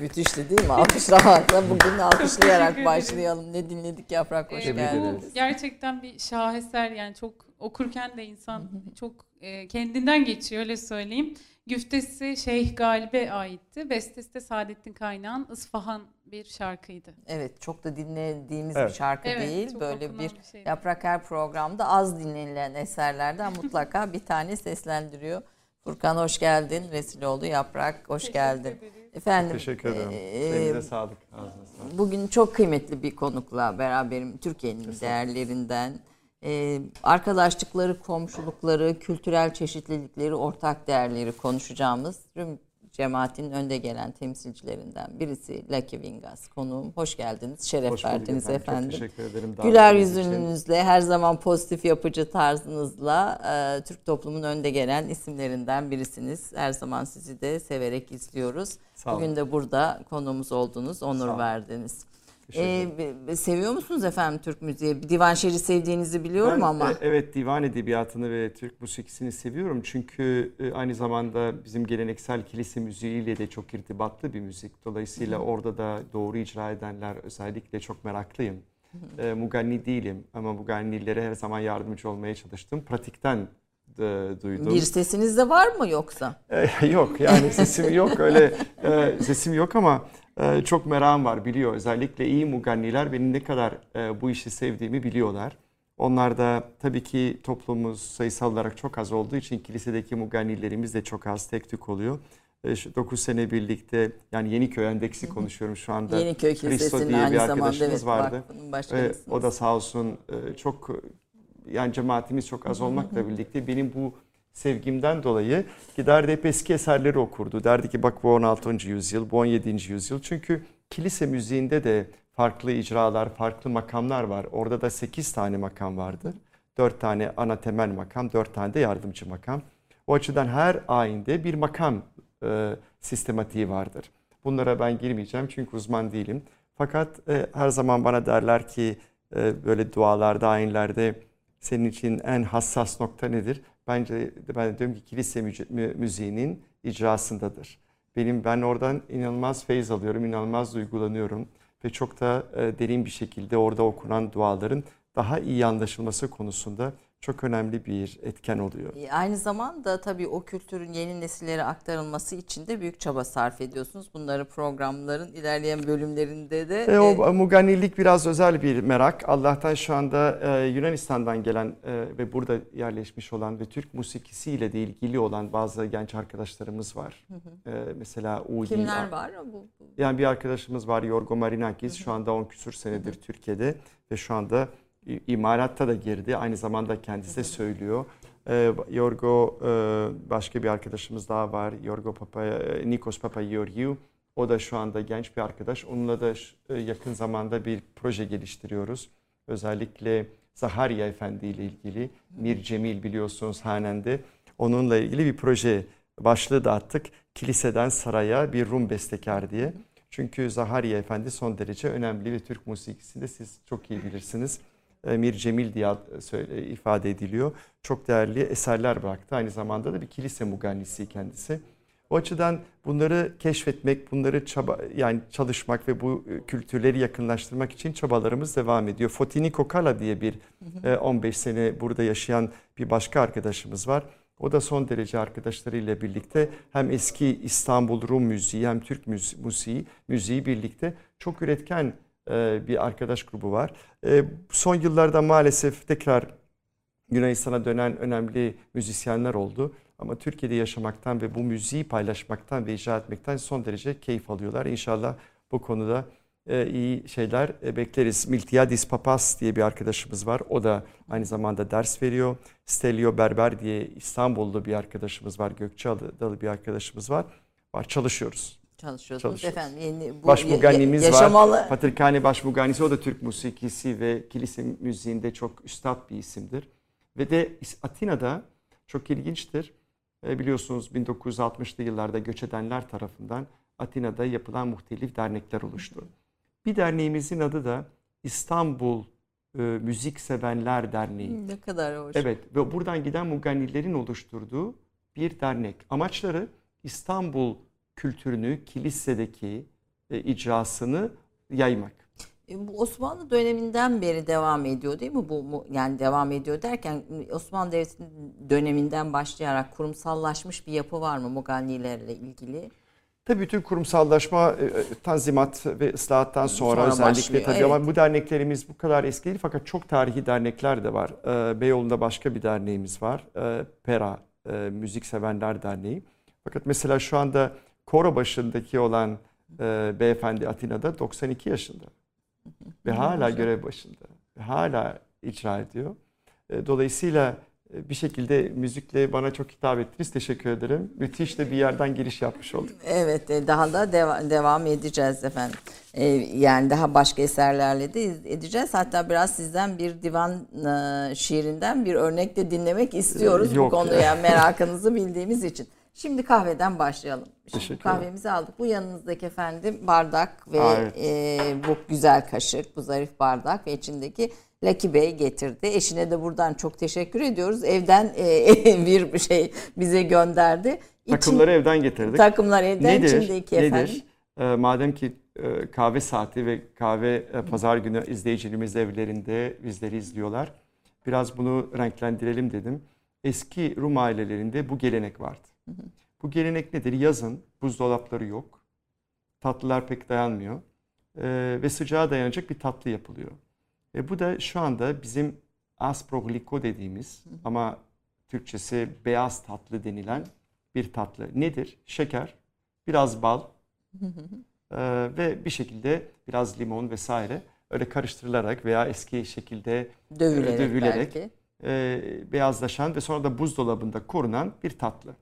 Müthişti değil mi? Alkışlamakla bugün alkışlayarak başlayalım. Ne dinledik Yaprak hoş ee, geldiniz. Gerçekten bir şaheser yani çok okurken de insan çok e, kendinden geçiyor öyle söyleyeyim. Güftesi Şeyh Galip'e aitti. Bestesi de Saadettin Kaynağ'ın Isfahan bir şarkıydı. Evet çok da dinlediğimiz Evet. bir şarkı Evet, değil. Böyle bir bir şeydi. Yaprak her programda az dinlenilen eserlerden mutlaka bir tane seslendiriyor. Furkan hoş geldin. Resiloğlu Yaprak hoş geldin. Efendim Teşekkür ederim. e, Elinize sağlık. Ağzına sağlık. Bugün çok kıymetli bir konukla beraberim. Türkiye'nin değerlerinden. Ee, arkadaşlıkları, komşulukları, kültürel çeşitlilikleri, ortak değerleri konuşacağımız Rum cemaatinin önde gelen temsilcilerinden birisi Lucky Vingas konuğum. Hoş geldiniz, şeref Hoş verdiniz efendim. efendim. Çok teşekkür ederim. Güler davetiniz için. yüzünüzle, her zaman pozitif yapıcı tarzınızla e, Türk toplumunun önde gelen isimlerinden birisiniz. Her zaman sizi de severek izliyoruz. Bugün de burada konuğumuz oldunuz, onur verdiniz. Ee, seviyor musunuz efendim Türk müziği? Divan şiiri sevdiğinizi biliyorum Ben, ama. e, evet divan edebiyatını ve Türk musikisini seviyorum. Çünkü e, aynı zamanda bizim geleneksel kilise müziğiyle de çok irtibatlı bir müzik. Dolayısıyla orada da doğru icra edenler özellikle çok meraklıyım. E, muganni değilim ama mugannilere her zaman yardımcı olmaya çalıştım. Pratikten e, duydum. Bir sesiniz de var mı yoksa? E, yok yani sesim yok öyle e, sesim yok ama e, çok merakım var biliyor. Özellikle iyi muganniler benim ne kadar e, bu işi sevdiğimi biliyorlar. Onlar da tabii ki toplumumuz sayısal olarak çok az olduğu için kilisedeki mugannilerimiz de çok az tek tük oluyor. 9 sene birlikte yani Yeniköy Endeksi konuşuyorum şu anda. Yeniköy Kilisesi'nin diye bir aynı zamanda arkadaşımız evet, vardı. başkanısınız. o da sağ olsun e, çok yani cemaatimiz çok az olmakla birlikte benim bu sevgimden dolayı giderdi hep eski eserleri okurdu. Derdi ki bak bu 16. yüzyıl, bu 17. yüzyıl. Çünkü kilise müziğinde de farklı icralar, farklı makamlar var. Orada da 8 tane makam vardır. 4 tane ana temel makam, 4 tane de yardımcı makam. O açıdan her ayinde bir makam e, sistematiği vardır. Bunlara ben girmeyeceğim çünkü uzman değilim. Fakat e, her zaman bana derler ki e, böyle dualarda, ayinlerde senin için en hassas nokta nedir? Bence ben de diyorum ki kilise müziğinin icrasındadır. Benim ben oradan inanılmaz feyiz alıyorum, inanılmaz duygulanıyorum ve çok da e, derin bir şekilde orada okunan duaların daha iyi anlaşılması konusunda çok önemli bir etken oluyor. E, Aynı zamanda tabii o kültürün yeni nesillere aktarılması için de büyük çaba sarf ediyorsunuz. Bunları programların ilerleyen bölümlerinde de E, e, o mugannilik biraz özel bir merak. Allah'tan şu anda e, Yunanistan'dan gelen e, ve burada yerleşmiş olan ve Türk musikisiyle de ilgili olan bazı genç arkadaşlarımız var. E, mesela Udi. kimler var? Bu, Yani bir arkadaşımız var Yorgo Marinakis. Şu anda 10 küsur senedir Türkiye'de ve şu anda imalatta da girdi. Aynı zamanda kendisi de söylüyor. Ee, Yorgo e, başka bir arkadaşımız daha var. Yorgo Papa, e, Nikos Papageorgiou. O da şu anda genç bir arkadaş. Onunla da e, yakın zamanda bir proje geliştiriyoruz. Özellikle Zahariya Efendi ile ilgili. Mir Cemil biliyorsunuz Hanen'de. Onunla ilgili bir proje başlığı da attık. Kiliseden saraya bir Rum bestekar diye. Çünkü Zahariya Efendi son derece önemli ve Türk musikisinde siz çok iyi bilirsiniz. E, Mir Cemil diye söyle, ifade ediliyor. Çok değerli eserler bıraktı. Aynı zamanda da bir kilise mugannisi kendisi. O açıdan bunları keşfetmek, bunları çaba yani çalışmak ve bu e, kültürleri yakınlaştırmak için çabalarımız devam ediyor. Fotini Kokala diye bir e, 15 sene burada yaşayan bir başka arkadaşımız var. O da son derece arkadaşlarıyla birlikte hem eski İstanbul Rum müziği hem Türk müzi- müziği, müziği birlikte çok üretken e, bir arkadaş grubu var. E, Son yıllarda maalesef tekrar Yunanistan'a dönen önemli müzisyenler oldu. Ama Türkiye'de yaşamaktan ve bu müziği paylaşmaktan ve icra etmekten son derece keyif alıyorlar. İnşallah bu konuda e, iyi şeyler e, bekleriz. Miltiadis Papas diye bir arkadaşımız var. O da aynı zamanda ders veriyor. Stelio Berber diye İstanbullu bir arkadaşımız var. Gökçeadalı bir arkadaşımız var. Var çalışıyoruz. Çalışıyorsunuz. Çalışıyoruz. Efendim yeni bu Baş ya- mugannimiz ya- var. yaşamalı Patrikhane baş muganisi o da Türk musikisi ve kilise müziğinde çok üstad bir isimdir. Ve de Atina'da çok ilginçtir. E, biliyorsunuz 1960'lı yıllarda göç edenler tarafından Atina'da yapılan muhtelif dernekler oluştu. Bir derneğimizin adı da İstanbul e, Müzik Sevenler Derneği. ne kadar hoş. Evet ve buradan giden mugannilerin oluşturduğu bir dernek. Amaçları İstanbul kültürünü kilisedeki e, icrasını yaymak. E, Bu Osmanlı döneminden beri devam ediyor değil mi? Bu yani devam ediyor derken Osmanlı Devleti'nin döneminden başlayarak kurumsallaşmış bir yapı var mı Mugannilerle ilgili? Tabii bütün kurumsallaşma, e, e, tanzimat ve ıslahattan sonra, Sonra özellikle başlıyor, tabii evet. ama bu derneklerimiz bu kadar eski değil fakat çok tarihi dernekler de var. Beyoğlu'nda başka bir derneğimiz var. Pera, Müzik Sevenler Derneği. Fakat mesela şu anda koro başındaki olan e, beyefendi Atina'da 92 yaşında. Ve hala görev başında. Ve hala icra ediyor. E, Dolayısıyla e, bir şekilde müzikle bana çok hitap ettiniz. Teşekkür ederim. Müthiş de bir yerden giriş yapmış olduk. Evet e, daha da deva- devam edeceğiz efendim. E, yani daha başka eserlerle de iz- edeceğiz. Hatta biraz sizden bir divan e, şiirinden bir örnek de dinlemek istiyoruz bu Yok ya. konuya merakınızı bildiğimiz için. Şimdi kahveden başlayalım. Şimdi Teşekkür kahvemizi aldık. Bu yanınızdaki efendim bardak ve Aa, evet. e, bu güzel kaşık, bu zarif bardak ve içindeki Lucky Bey getirdi. Eşine de buradan çok teşekkür ediyoruz. Evden e, bir şey bize gönderdi. İçin- Takımları evden getirdik. takımlar evden Nedir? içindeki efendim. Nedir? Ee, madem ki e, kahve saati ve kahve e, pazar günü izleyicilerimiz evlerinde bizleri izliyorlar. Biraz bunu renklendirelim dedim. Eski Rum ailelerinde bu gelenek vardı. Bu gelenek nedir? Yazın buzdolapları yok. Tatlılar pek dayanmıyor. Ee, ve sıcağa dayanacak bir tatlı yapılıyor. E, bu da şu anda bizim asprogliko dediğimiz ama Türkçesi beyaz tatlı denilen bir tatlı. Nedir? Şeker, biraz bal e, ve bir şekilde biraz limon vesaire öyle karıştırılarak veya eski şekilde Dövülerek, dövülerek, belki. e, beyazlaşan ve sonra da buzdolabında korunan bir tatlı.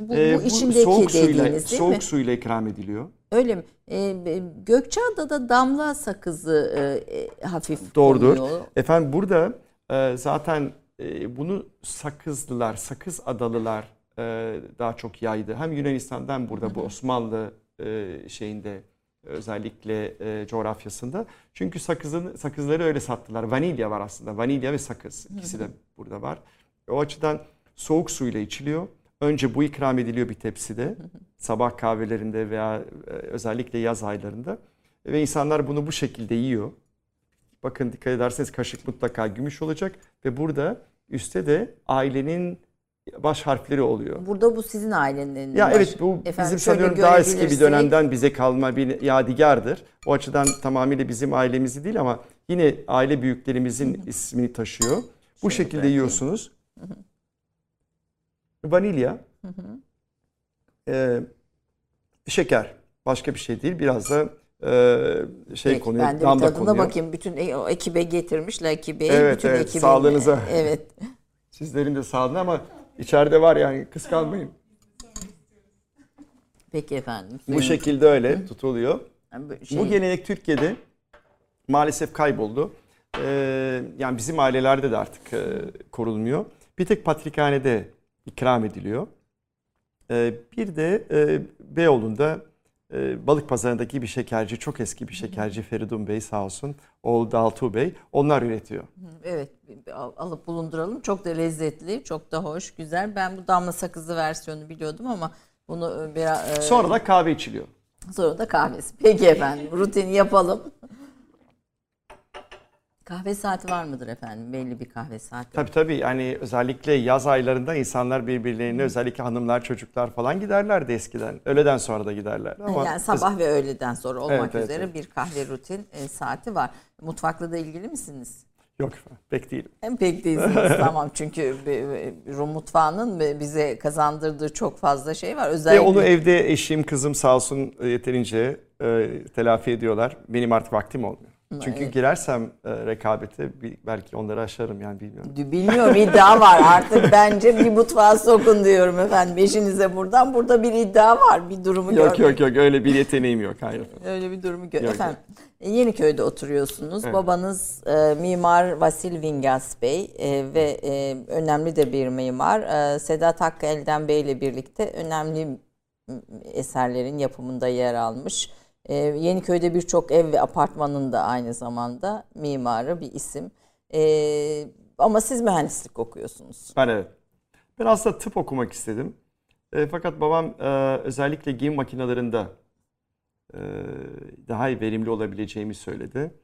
Bu, E, bu içindeki soğuk suyla değil soğuk mi? suyla ikram ediliyor. Öyle mi? E, be- Gökçeada'da damla sakızı e, e, hafif Doğrudur. konuyor. Efendim burada e, zaten e, bunu sakızlılar, sakız adalılar e, daha çok yaydı. Hem Yunanistan'dan burada bu Osmanlı e, şeyinde özellikle e, coğrafyasında. Çünkü sakızın sakızları öyle sattılar. Vanilya var aslında. Vanilya ve sakız ikisi de burada var. O açıdan soğuk suyla içiliyor. Önce bu ikram ediliyor bir tepside. Sabah kahvelerinde veya e, özellikle yaz aylarında. Ve insanlar bunu bu şekilde yiyor. Bakın dikkat ederseniz kaşık mutlaka gümüş olacak ve burada üstte de ailenin baş harfleri oluyor. Burada bu sizin ailenin. Ya baş- evet bu Efendim, bizim sanıyorum daha eski bir dönemden bize kalma bir yadigardır. O açıdan tamamıyla bizim ailemizi değil ama yine aile büyüklerimizin ismini taşıyor. Bu şekilde yiyorsunuz. Vanilya, e, şeker, başka bir şey değil. Biraz da e, şey Peki, konuyor, ben de bir damla tadına konuyor. bakayım. Bütün e- o ekibe getirmiş Lucky Bey. Evet, bütün evet, ekibin- sağlığınıza. Evet. Sizlerin de sağlığına ama içeride var yani kıskanmayın. Peki efendim. Bu şekilde öyle tutuluyor. bu şey- Bu gelenek Türkiye'de maalesef kayboldu. Ee, yani bizim ailelerde de artık e, korunmuyor. Bir tek patrikhanede ikram ediliyor. Ee, bir de e, Beyoğlu'nda e, balık pazarındaki bir şekerci, çok eski bir şekerci Feridun Bey sağ olsun, oğlu Daltu Bey. Onlar üretiyor. Evet al- alıp bulunduralım. Çok da lezzetli, çok da hoş, güzel. Ben bu damla sakızı versiyonu biliyordum ama bunu e, biraz Sonra da kahve içiliyor. sonra da kahvesi. Peki efendim rutini yapalım. Kahve saati var mıdır efendim? Belli bir kahve saati. Tabii tabii yani özellikle yaz aylarında insanlar birbirlerine özellikle hanımlar çocuklar falan giderlerdi eskiden. Öğleden sonra da giderler. Ama yani sabah ve öğleden sonra olmak Evet, üzere evet. bir kahve rutin e, saati var. Mutfakla da ilgili misiniz? Yok efendim pek değilim. Hem pek değilsiniz tamam çünkü Rum mutfağının bi- bize kazandırdığı çok fazla şey var. Özellikle onu evde eşim kızım sağ olsun e, yeterince e, telafi ediyorlar. Benim artık vaktim olmuyor. Çünkü Evet. girersem e, rekabete belki onları aşarım yani bilmiyorum. Bilmiyorum iddia var artık bence bir mutfağa sokun diyorum efendim eşinize buradan. Burada bir iddia var bir durumu Yok görmek. yok yok öyle bir yeteneğim yok. Hayır. Öyle bir durumu gör. Yok, Efendim e, Yeniköy'de oturuyorsunuz. Evet. Babanız e, mimar Vasil Vingas Bey e, ve e, önemli de bir mimar. E, Sedat Hakkı Bey ile birlikte önemli eserlerin yapımında yer almış. E, Yeniköy'de birçok ev ve apartmanın da aynı zamanda mimarı bir isim. E, ama siz mühendislik okuyorsunuz. Ben evet. Ben aslında tıp okumak istedim. E, fakat babam e, özellikle giyim makinelerinde e, daha verimli olabileceğimi söyledi.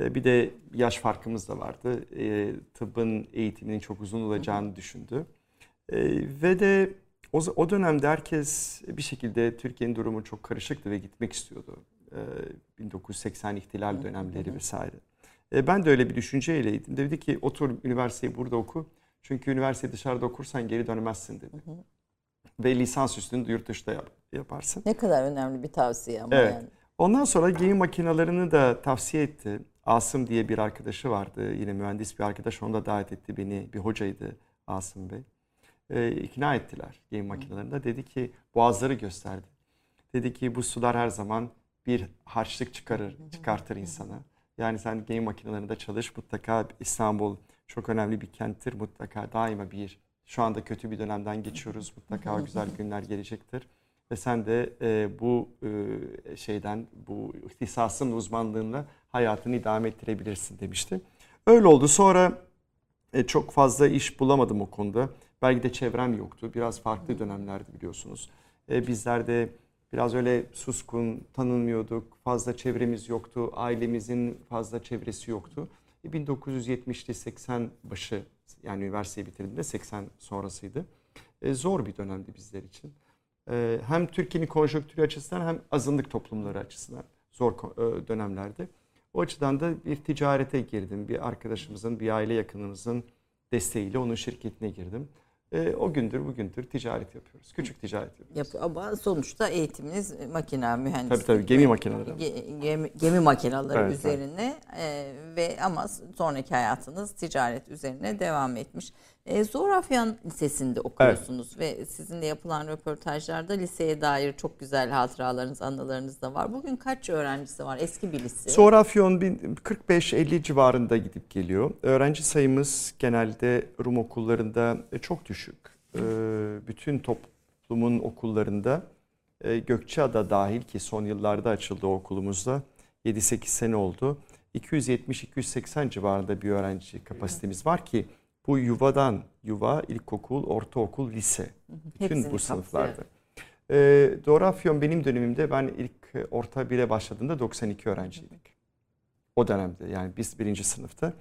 E, bir de yaş farkımız da vardı. E, tıbbın eğitiminin çok uzun olacağını düşündü. E, ve de o, o dönemde herkes bir şekilde Türkiye'nin durumu çok karışıktı ve gitmek istiyordu. E, 1980 ihtilal dönemleri vesaire. E, ben de öyle bir düşünceyleydim. Dedi ki otur üniversiteyi burada oku. Çünkü üniversiteyi dışarıda okursan geri dönemezsin dedi. Hı hı. Ve lisans üstünü yurt dışında yap, yaparsın. Ne kadar önemli bir tavsiye ama evet. yani. Ondan sonra gemi makinelerini de tavsiye etti. Asım diye bir arkadaşı vardı. Yine mühendis bir arkadaş. Onu da davet etti beni. Bir hocaydı Asım Bey. E, ikna ettiler gemi makinelerinde. Dedi ki boğazları gösterdi. Dedi ki bu sular her zaman bir harçlık çıkarır, çıkartır insana. Yani sen gemi makinelerinde çalış mutlaka İstanbul çok önemli bir kenttir. Mutlaka daima bir şu anda kötü bir dönemden geçiyoruz. Mutlaka güzel günler gelecektir. Ve sen de e, bu e, şeyden, bu ihtisasın uzmanlığında hayatını idame ettirebilirsin demişti. Öyle oldu. Sonra e, çok fazla iş bulamadım o konuda. Belki de çevrem yoktu. Biraz farklı dönemlerdi biliyorsunuz. E, bizler de biraz öyle suskun, tanınmıyorduk. Fazla çevremiz yoktu. Ailemizin fazla çevresi yoktu. 1970'li 80 başı yani üniversiteyi bitirdiğimde 80 sonrasıydı. E, zor bir dönemdi bizler için. E, hem Türkiye'nin konjonktürü açısından hem azınlık toplumları açısından zor e, dönemlerdi. O açıdan da bir ticarete girdim. Bir arkadaşımızın, bir aile yakınımızın desteğiyle onun şirketine girdim. E, o gündür bugündür ticaret yapıyoruz. Küçük ticaret yapıyoruz. Yapıyor. Ama sonuçta eğitiminiz makine mühendisliği. Tabii tabii gemi makineleri. Ge- gemi, gemi makineleri Evet, üzerine e, ve ama sonraki hayatınız ticaret üzerine devam etmiş. E, Zorafyan Lisesi'nde okuyorsunuz ve sizinle yapılan röportajlarda liseye dair çok güzel hatıralarınız, anılarınız da var. Bugün kaç öğrencisi var? Eski bir lise. Zorafyon 45-50 civarında gidip geliyor. Öğrenci sayımız genelde Rum okullarında e, çok düşük. E, bütün toplumun okullarında e, Gökçeada dahil ki son yıllarda açıldı okulumuzda 7-8 sene oldu. 270-280 civarında bir öğrenci kapasitemiz var ki bu yuvadan yuva, ilkokul, ortaokul, lise. Bütün Hepsini bu sınıflarda. E, Dorafyon benim dönemimde ben ilk orta bire başladığımda 92 öğrenciydik. O dönemde yani biz birinci sınıfta.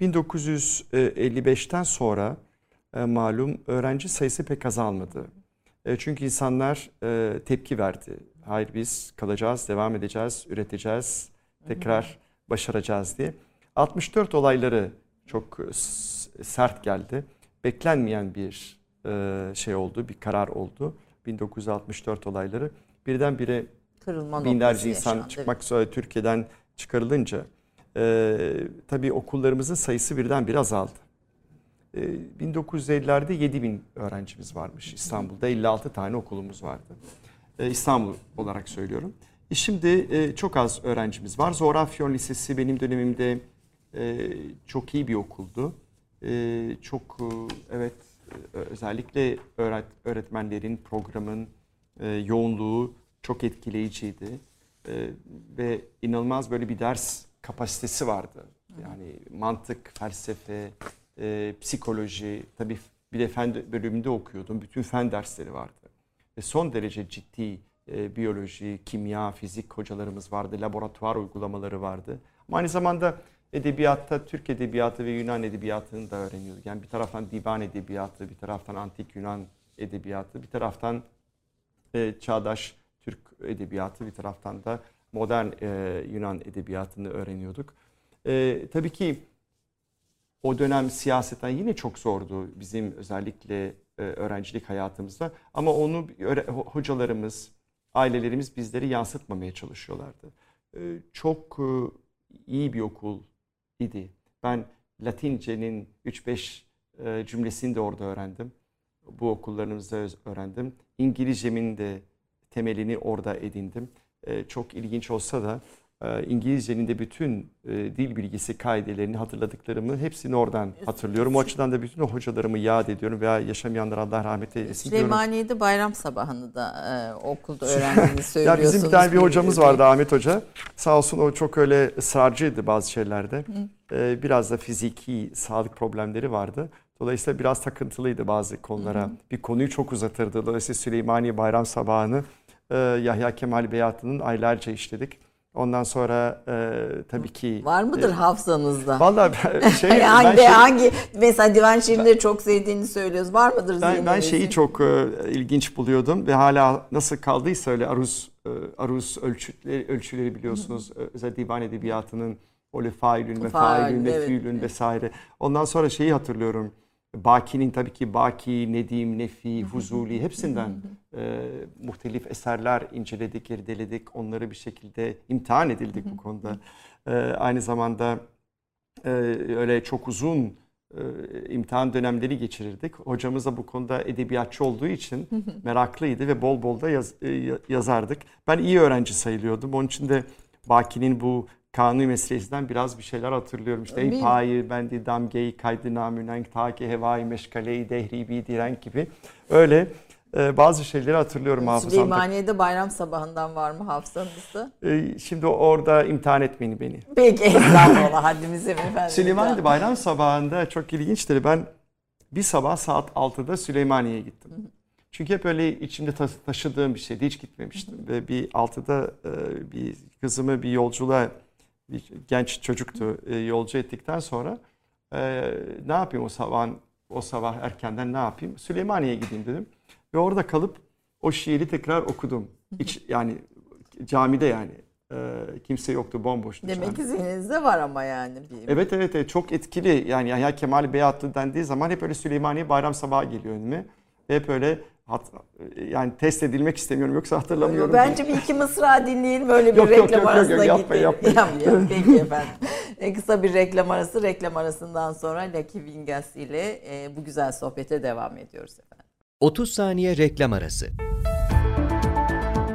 1955'ten sonra e, malum öğrenci sayısı pek azalmadı. E, çünkü insanlar e, tepki verdi. Hayır biz kalacağız, devam edeceğiz, üreteceğiz, tekrar başaracağız diye. 64 olayları çok sert geldi. Beklenmeyen bir e, şey oldu, bir karar oldu. 1964 olayları. Birdenbire Kırılma binlerce insan yaşandı. çıkmak üzere Türkiye'den çıkarılınca e, tabii okullarımızın sayısı birdenbire azaldı. E, 1950'lerde 7 bin öğrencimiz varmış İstanbul'da. 56 tane okulumuz vardı. E, İstanbul olarak söylüyorum. E, şimdi e, çok az öğrencimiz var. Zorafyon Lisesi benim dönemimde e, çok iyi bir okuldu. E, çok evet e, özellikle öğret, öğretmenlerin programın e, yoğunluğu çok etkileyiciydi. E, ve inanılmaz böyle bir ders kapasitesi vardı. Yani mantık, felsefe, e, psikoloji, tabii bir de fen bölümünde okuyordum. Bütün fen dersleri vardı. Ve son derece ciddi e, biyoloji, kimya, fizik hocalarımız vardı. Laboratuvar uygulamaları vardı. Ama aynı zamanda edebiyatta Türk edebiyatı ve Yunan edebiyatını da öğreniyorduk. Yani bir taraftan divan edebiyatı, bir taraftan antik Yunan edebiyatı, bir taraftan e, çağdaş Türk edebiyatı, bir taraftan da modern e, Yunan edebiyatını öğreniyorduk. E, tabii ki o dönem siyaseten yine çok zordu bizim özellikle e, öğrencilik hayatımızda. Ama onu hocalarımız, ailelerimiz bizleri yansıtmamaya çalışıyorlardı. E, çok e, iyi bir okul idi. Ben Latince'nin 3-5 e, cümlesini de orada öğrendim. Bu okullarımızda öğrendim. İngilizcemin de temelini orada edindim. E, çok ilginç olsa da İngilizcenin de bütün e, dil bilgisi kaidelerini hatırladıklarımı hepsini oradan hatırlıyorum. O açıdan da bütün o hocalarımı yad ediyorum veya yaşamayanlar Allah rahmet eylesin diyorum. Süleymaniye'de bayram sabahını da e, okulda öğrendiğini söylüyorsunuz. ya bizim bir tane bir hocamız vardı Ahmet Hoca. Sağ olsun o çok öyle ısrarcıydı bazı şeylerde. E, biraz da fiziki sağlık problemleri vardı. Dolayısıyla biraz takıntılıydı bazı konulara. Hı. Bir konuyu çok uzatırdı. Dolayısıyla Süleymaniye bayram sabahını e, Yahya Kemal Beyatı'nın aylarca işledik. Ondan sonra e, tabii ki... Var mıdır e, hafızanızda? Valla şey, ben hangi, şey, hangi mesela divan şiirleri çok sevdiğini söylüyoruz. Var mıdır ben, ben şeyi çok e, ilginç buluyordum ve hala nasıl kaldıysa öyle aruz e, aruz ölçüleri, ölçüleri biliyorsunuz. Hı. Özel divan edebiyatının o failün ve failün ve fiilün evet. vesaire. Ondan sonra şeyi hatırlıyorum. Baki'nin tabii ki Baki, Nedim, Nefi, Fuzuli hepsinden e, muhtelif eserler inceledik, irdeledik. Onları bir şekilde imtihan edildik bu konuda. E, aynı zamanda e, öyle çok uzun e, imtihan dönemleri geçirirdik. Hocamız da bu konuda edebiyatçı olduğu için meraklıydı ve bol bol da yaz, e, yazardık. Ben iyi öğrenci sayılıyordum. Onun için de Baki'nin bu kanuni meselesinden biraz bir şeyler hatırlıyorum. İşte ey payı, bendi damgeyi, kaydı namünenk, ta ki hevai meşkaleyi, dehribi direnk gibi. Öyle e, bazı şeyleri hatırlıyorum hafızamda. Süleymaniye'de bayram sabahından var mı hafızanızda? E, şimdi orada imtihan etmeyin beni. Peki estağfurullah haddimize mi efendim? Süleymaniye'de bayram sabahında çok ilginçtir. Ben bir sabah saat 6'da Süleymaniye'ye gittim. Çünkü hep öyle içimde taşıdığım bir şeydi. Hiç gitmemiştim. Ve bir 6'da e, bir kızımı bir yolculuğa bir genç çocuktu e, yolcu ettikten sonra e, ne yapayım o sabah o sabah erkenden ne yapayım? Süleymaniye'ye gideyim dedim. Ve orada kalıp o şiiri tekrar okudum. Hiç yani camide yani. E, kimse yoktu bomboştu. Demek ki zihninizde var ama yani. Evet evet evet çok etkili. Yani Yahya Kemal Beyatlı dendiği zaman hep öyle Süleymaniye bayram sabahı geliyor önüme. Ve hep öyle Hat, yani test edilmek istemiyorum yoksa hatırlamıyorum. Bence bir iki mısra dinleyelim öyle bir yok, reklam yok, yok, arasına yok, yapma, yapma. Yapmayalım. Peki efendim. E, kısa bir reklam arası. Reklam arasından sonra Lucky Vingas ile e, bu güzel sohbete devam ediyoruz efendim. 30 saniye reklam arası.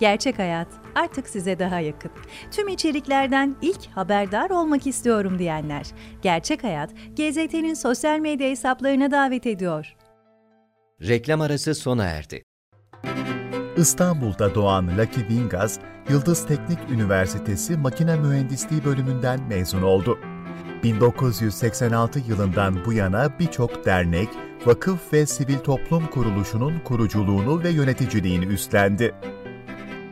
Gerçek Hayat artık size daha yakın. Tüm içeriklerden ilk haberdar olmak istiyorum diyenler. Gerçek Hayat, GZT'nin sosyal medya hesaplarına davet ediyor. Reklam arası sona erdi. İstanbul'da doğan Lucky Vingaz, Yıldız Teknik Üniversitesi Makine Mühendisliği bölümünden mezun oldu. 1986 yılından bu yana birçok dernek, vakıf ve sivil toplum kuruluşunun kuruculuğunu ve yöneticiliğini üstlendi.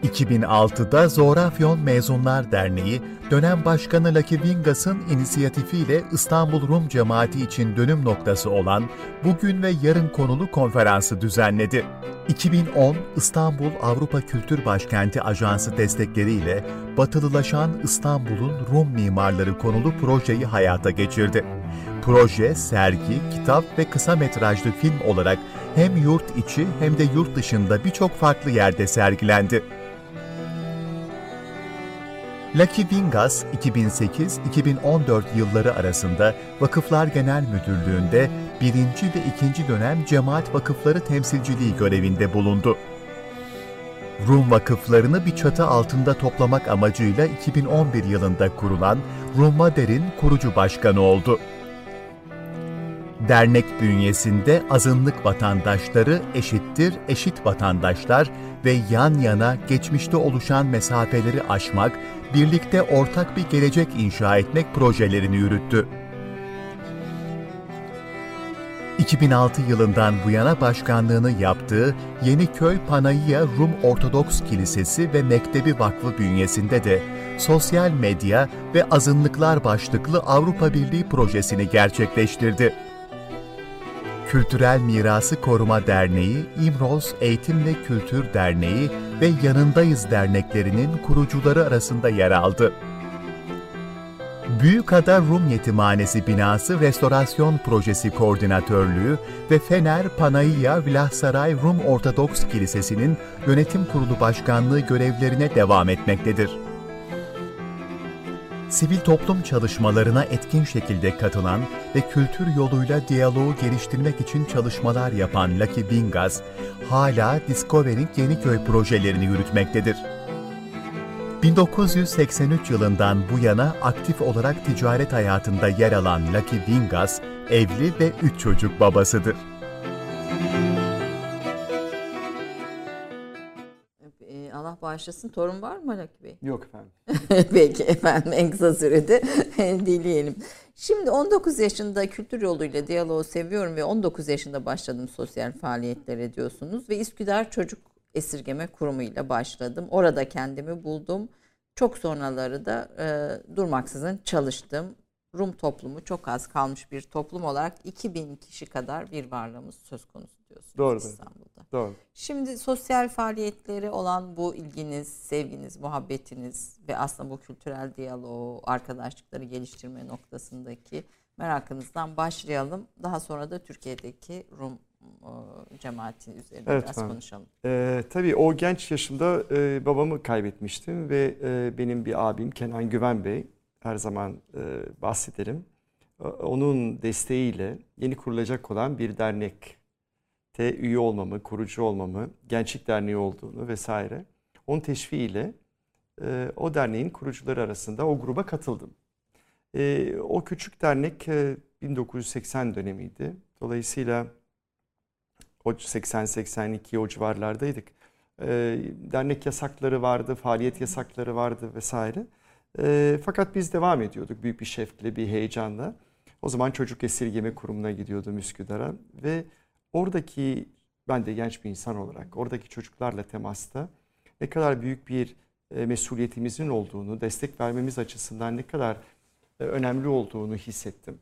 2006'da Zorafyon Mezunlar Derneği, dönem başkanı Lucky Vingas'ın inisiyatifiyle İstanbul Rum cemaati için dönüm noktası olan Bugün ve Yarın konulu konferansı düzenledi. 2010 İstanbul Avrupa Kültür Başkenti Ajansı destekleriyle Batılılaşan İstanbul'un Rum mimarları konulu projeyi hayata geçirdi. Proje, sergi, kitap ve kısa metrajlı film olarak hem yurt içi hem de yurt dışında birçok farklı yerde sergilendi. Lucky Vingas 2008-2014 yılları arasında Vakıflar Genel Müdürlüğü'nde birinci ve ikinci dönem cemaat vakıfları temsilciliği görevinde bulundu. Rum vakıflarını bir çatı altında toplamak amacıyla 2011 yılında kurulan Rum Mader'in kurucu başkanı oldu. Dernek bünyesinde azınlık vatandaşları eşittir eşit vatandaşlar ve yan yana geçmişte oluşan mesafeleri aşmak, birlikte ortak bir gelecek inşa etmek projelerini yürüttü. 2006 yılından bu yana başkanlığını yaptığı Yeniköy Panayya Rum Ortodoks Kilisesi ve Mektebi Vakfı bünyesinde de sosyal medya ve azınlıklar başlıklı Avrupa Birliği projesini gerçekleştirdi. Kültürel Mirası Koruma Derneği, İmroz Eğitim ve Kültür Derneği ve Yanındayız derneklerinin kurucuları arasında yer aldı. Büyükada Rum Yetimhanesi binası restorasyon projesi koordinatörlüğü ve Fener Panayya Vilahsaray Rum Ortodoks Kilisesi'nin yönetim kurulu başkanlığı görevlerine devam etmektedir sivil toplum çalışmalarına etkin şekilde katılan ve kültür yoluyla diyaloğu geliştirmek için çalışmalar yapan Lucky Bingaz, hala Discovering Yeniköy projelerini yürütmektedir. 1983 yılından bu yana aktif olarak ticaret hayatında yer alan Lucky Vingas, evli ve 3 çocuk babasıdır. Bağışlasın. Torun var mı Lucky Bey? Yok efendim. Peki efendim en kısa sürede dileyelim. Şimdi 19 yaşında kültür yoluyla diyaloğu seviyorum ve 19 yaşında başladım sosyal faaliyetlere diyorsunuz. Ve Üsküdar Çocuk Esirgeme Kurumu ile başladım. Orada kendimi buldum. Çok sonraları da e, durmaksızın çalıştım. Rum toplumu çok az kalmış bir toplum olarak 2000 kişi kadar bir varlığımız söz konusu diyorsunuz Doğrudur. İstanbul'da. Doğru. Şimdi sosyal faaliyetleri olan bu ilginiz, sevginiz, muhabbetiniz ve aslında bu kültürel diyaloğu, arkadaşlıkları geliştirme noktasındaki merakınızdan başlayalım. Daha sonra da Türkiye'deki Rum e, cemaati üzerinde Evet, biraz tamam. konuşalım. Ee, tabii o genç yaşımda e, babamı kaybetmiştim ve e, benim bir abim Kenan Güven Bey her zaman e, bahsederim. E, Onun desteğiyle yeni kurulacak olan bir dernekte üye olmamı, kurucu olmamı, Gençlik Derneği olduğunu vesaire. Onun teşviğiyle e, o derneğin kurucuları arasında o gruba katıldım. E, o küçük dernek e, 1980 dönemiydi. Dolayısıyla o 80-82 o civarlardaydık. E, dernek yasakları vardı, faaliyet yasakları vardı vesaire. E, fakat biz devam ediyorduk büyük bir şevkle, bir heyecanla. O zaman çocuk esirgeme kurumuna gidiyordum Üsküdar'a ve oradaki ben de genç bir insan olarak oradaki çocuklarla temasta ne kadar büyük bir e, mesuliyetimizin olduğunu, destek vermemiz açısından ne kadar e, önemli olduğunu hissettim.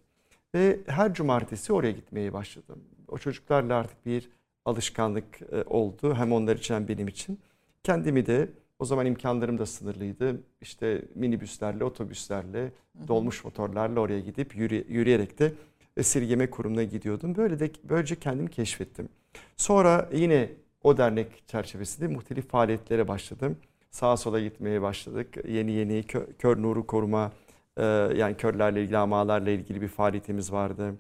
Ve her cumartesi oraya gitmeye başladım. O çocuklarla artık bir alışkanlık e, oldu. Hem onlar için hem benim için. Kendimi de o zaman imkanlarım da sınırlıydı. İşte minibüslerle, otobüslerle, dolmuş motorlarla oraya gidip yürü- yürüyerek de esirgeme kurumuna gidiyordum. Böyle de böylece kendimi keşfettim. Sonra yine o dernek çerçevesinde muhtelif faaliyetlere başladım. Sağa sola gitmeye başladık. Yeni yeni kö- kör nuru koruma, yani körlerle ilgili, amalarla ilgili bir faaliyetimiz vardı.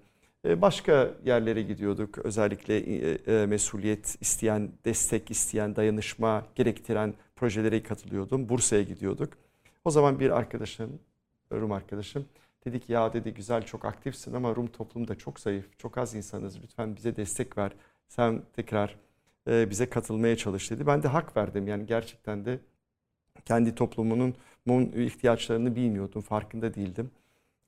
E, Başka yerlere gidiyorduk. Özellikle e, e, mesuliyet isteyen, destek isteyen, dayanışma gerektiren projelere katılıyordum. Bursa'ya gidiyorduk. O zaman bir arkadaşım, Rum arkadaşım dedi ki ya dedi güzel çok aktifsin ama Rum toplumu da çok zayıf. Çok az insanız. Lütfen bize destek ver. Sen tekrar e, bize katılmaya çalış dedi. Ben de hak verdim. Yani gerçekten de kendi toplumunun mun ihtiyaçlarını bilmiyordum. Farkında değildim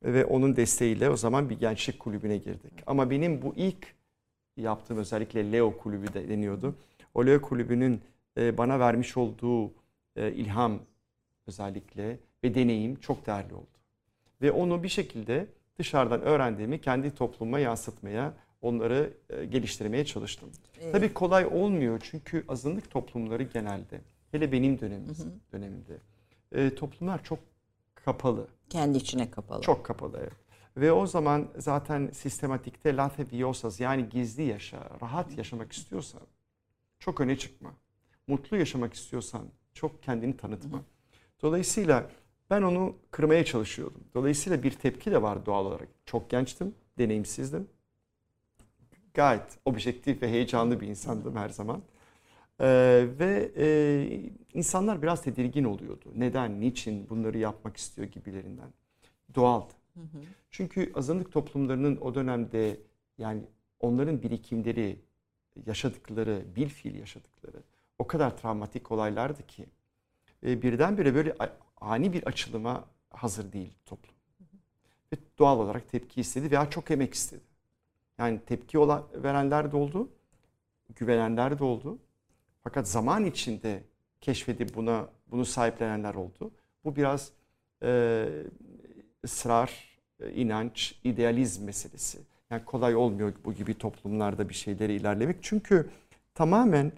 ve onun desteğiyle o zaman bir gençlik kulübüne girdik. Ama benim bu ilk yaptığım özellikle Leo kulübü de deniyordu. O Leo kulübünün e, bana vermiş olduğu e, ilham özellikle ve deneyim çok değerli oldu. Ve onu bir şekilde dışarıdan öğrendiğimi kendi topluma yansıtmaya, onları e, geliştirmeye çalıştım. Evet. Tabii kolay olmuyor çünkü azınlık toplumları genelde, hele benim dönemimiz, dönemimde, toplumlar çok kapalı. Kendi içine kapalı. Çok kapalı evet. Ve o zaman zaten sistematikte late viosas yani gizli yaşa, rahat yaşamak istiyorsan çok öne çıkma. Mutlu yaşamak istiyorsan çok kendini tanıtma. Dolayısıyla ben onu kırmaya çalışıyordum. Dolayısıyla bir tepki de var doğal olarak. Çok gençtim, deneyimsizdim. Gayet objektif ve heyecanlı bir insandım her zaman. Ee, ve e, insanlar biraz tedirgin oluyordu. Neden, niçin bunları yapmak istiyor gibilerinden. Doğaldı. Çünkü azınlık toplumlarının o dönemde yani onların birikimleri, yaşadıkları, bilfiil yaşadıkları o kadar travmatik olaylardı ki e, birdenbire böyle ani bir açılıma hazır değil toplum. Ve doğal olarak tepki istedi veya çok emek istedi. Yani tepki olan, verenler de oldu, güvenenler de oldu. Fakat zaman içinde keşfedip buna bunu sahiplenenler oldu. Bu biraz e, ısrar, e, inanç, idealizm meselesi. Yani kolay olmuyor bu gibi toplumlarda bir şeyleri ilerlemek. Çünkü tamamen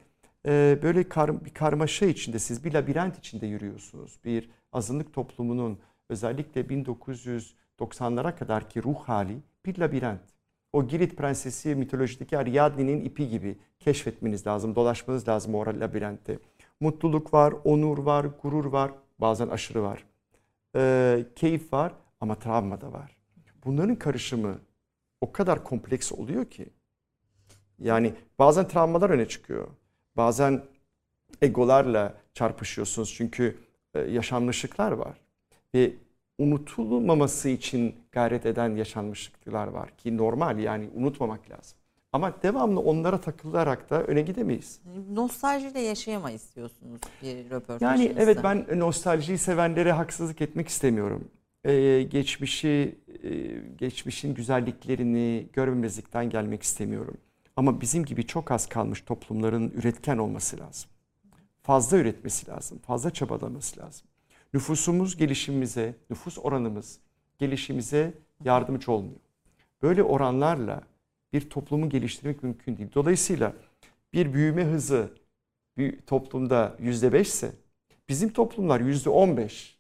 e, böyle kar, bir karmaşa içinde siz bir labirent içinde yürüyorsunuz. Bir azınlık toplumunun özellikle 1990'lara kadarki ruh hali bir labirent. O Girit prensesi mitolojideki Ariadne'nin ipi gibi keşfetmeniz lazım, dolaşmanız lazım o labirentte. Mutluluk var, onur var, gurur var, bazen aşırı var. Ee, keyif var ama travma da var. Bunların karışımı o kadar kompleks oluyor ki. Yani bazen travmalar öne çıkıyor. Bazen egolarla çarpışıyorsunuz çünkü e, yaşanmışlıklar var. Ve unutulmaması için gayret eden yaşanmışlıklar var ki normal yani unutmamak lazım. Ama devamlı onlara takılarak da öne gidemeyiz. Nostaljiyle yaşayamayız diyorsunuz bir Yani röportajınızda. evet ben nostaljiyi sevenlere haksızlık etmek istemiyorum. Ee, geçmişi, e, geçmişin güzelliklerini görmemezlikten gelmek istemiyorum. Ama bizim gibi çok az kalmış toplumların üretken olması lazım. Fazla üretmesi lazım, fazla çabalaması lazım. Nüfusumuz gelişimimize, nüfus oranımız gelişimize yardımcı olmuyor. Böyle oranlarla bir toplumu geliştirmek mümkün değil. Dolayısıyla bir büyüme hızı bir toplumda yüzde beşse bizim toplumlar yüzde on beş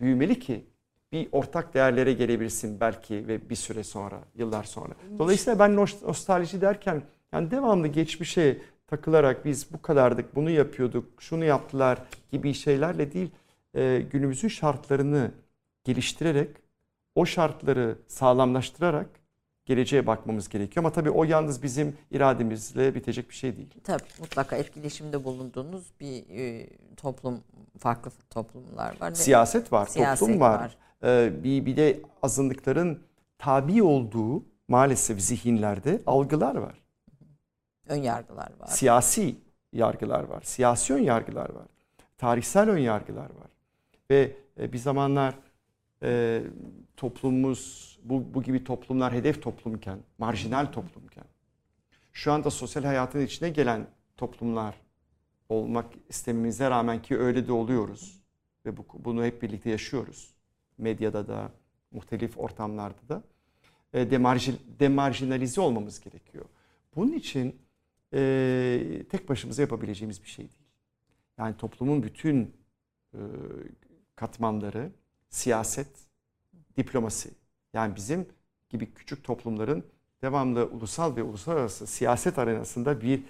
büyümeli ki bir ortak değerlere gelebilsin belki ve bir süre sonra, yıllar sonra. Dolayısıyla ben nos- nostalji derken yani devamlı geçmişe takılarak biz bu kadardık, bunu yapıyorduk, şunu yaptılar gibi şeylerle değil, e, günümüzün şartlarını geliştirerek, o şartları sağlamlaştırarak geleceğe bakmamız gerekiyor. Ama tabii o yalnız bizim irademizle bitecek bir şey değil. Tabii mutlaka etkileşimde bulunduğunuz bir e, toplum, farklı toplumlar var. Siyaset var, Siyaset toplum var. var. Ee, bir, bir de azınlıkların tabi olduğu maalesef zihinlerde algılar var. Ön yargılar var. Siyasi yargılar var. Siyasi ön yargılar var. Tarihsel ön yargılar var. Ve e, bir zamanlar e, toplumumuz bu, bu gibi toplumlar hedef toplumken, marjinal toplumken şu anda sosyal hayatın içine gelen toplumlar olmak istememize rağmen ki öyle de oluyoruz ve bu, bunu hep birlikte yaşıyoruz. Medyada da, muhtelif ortamlarda da e, demarji- demarjinalize olmamız gerekiyor. Bunun için e, tek başımıza yapabileceğimiz bir şey değil. Yani toplumun bütün e, katmanları, siyaset, diplomasi. Yani bizim gibi küçük toplumların devamlı ulusal ve uluslararası siyaset arenasında bir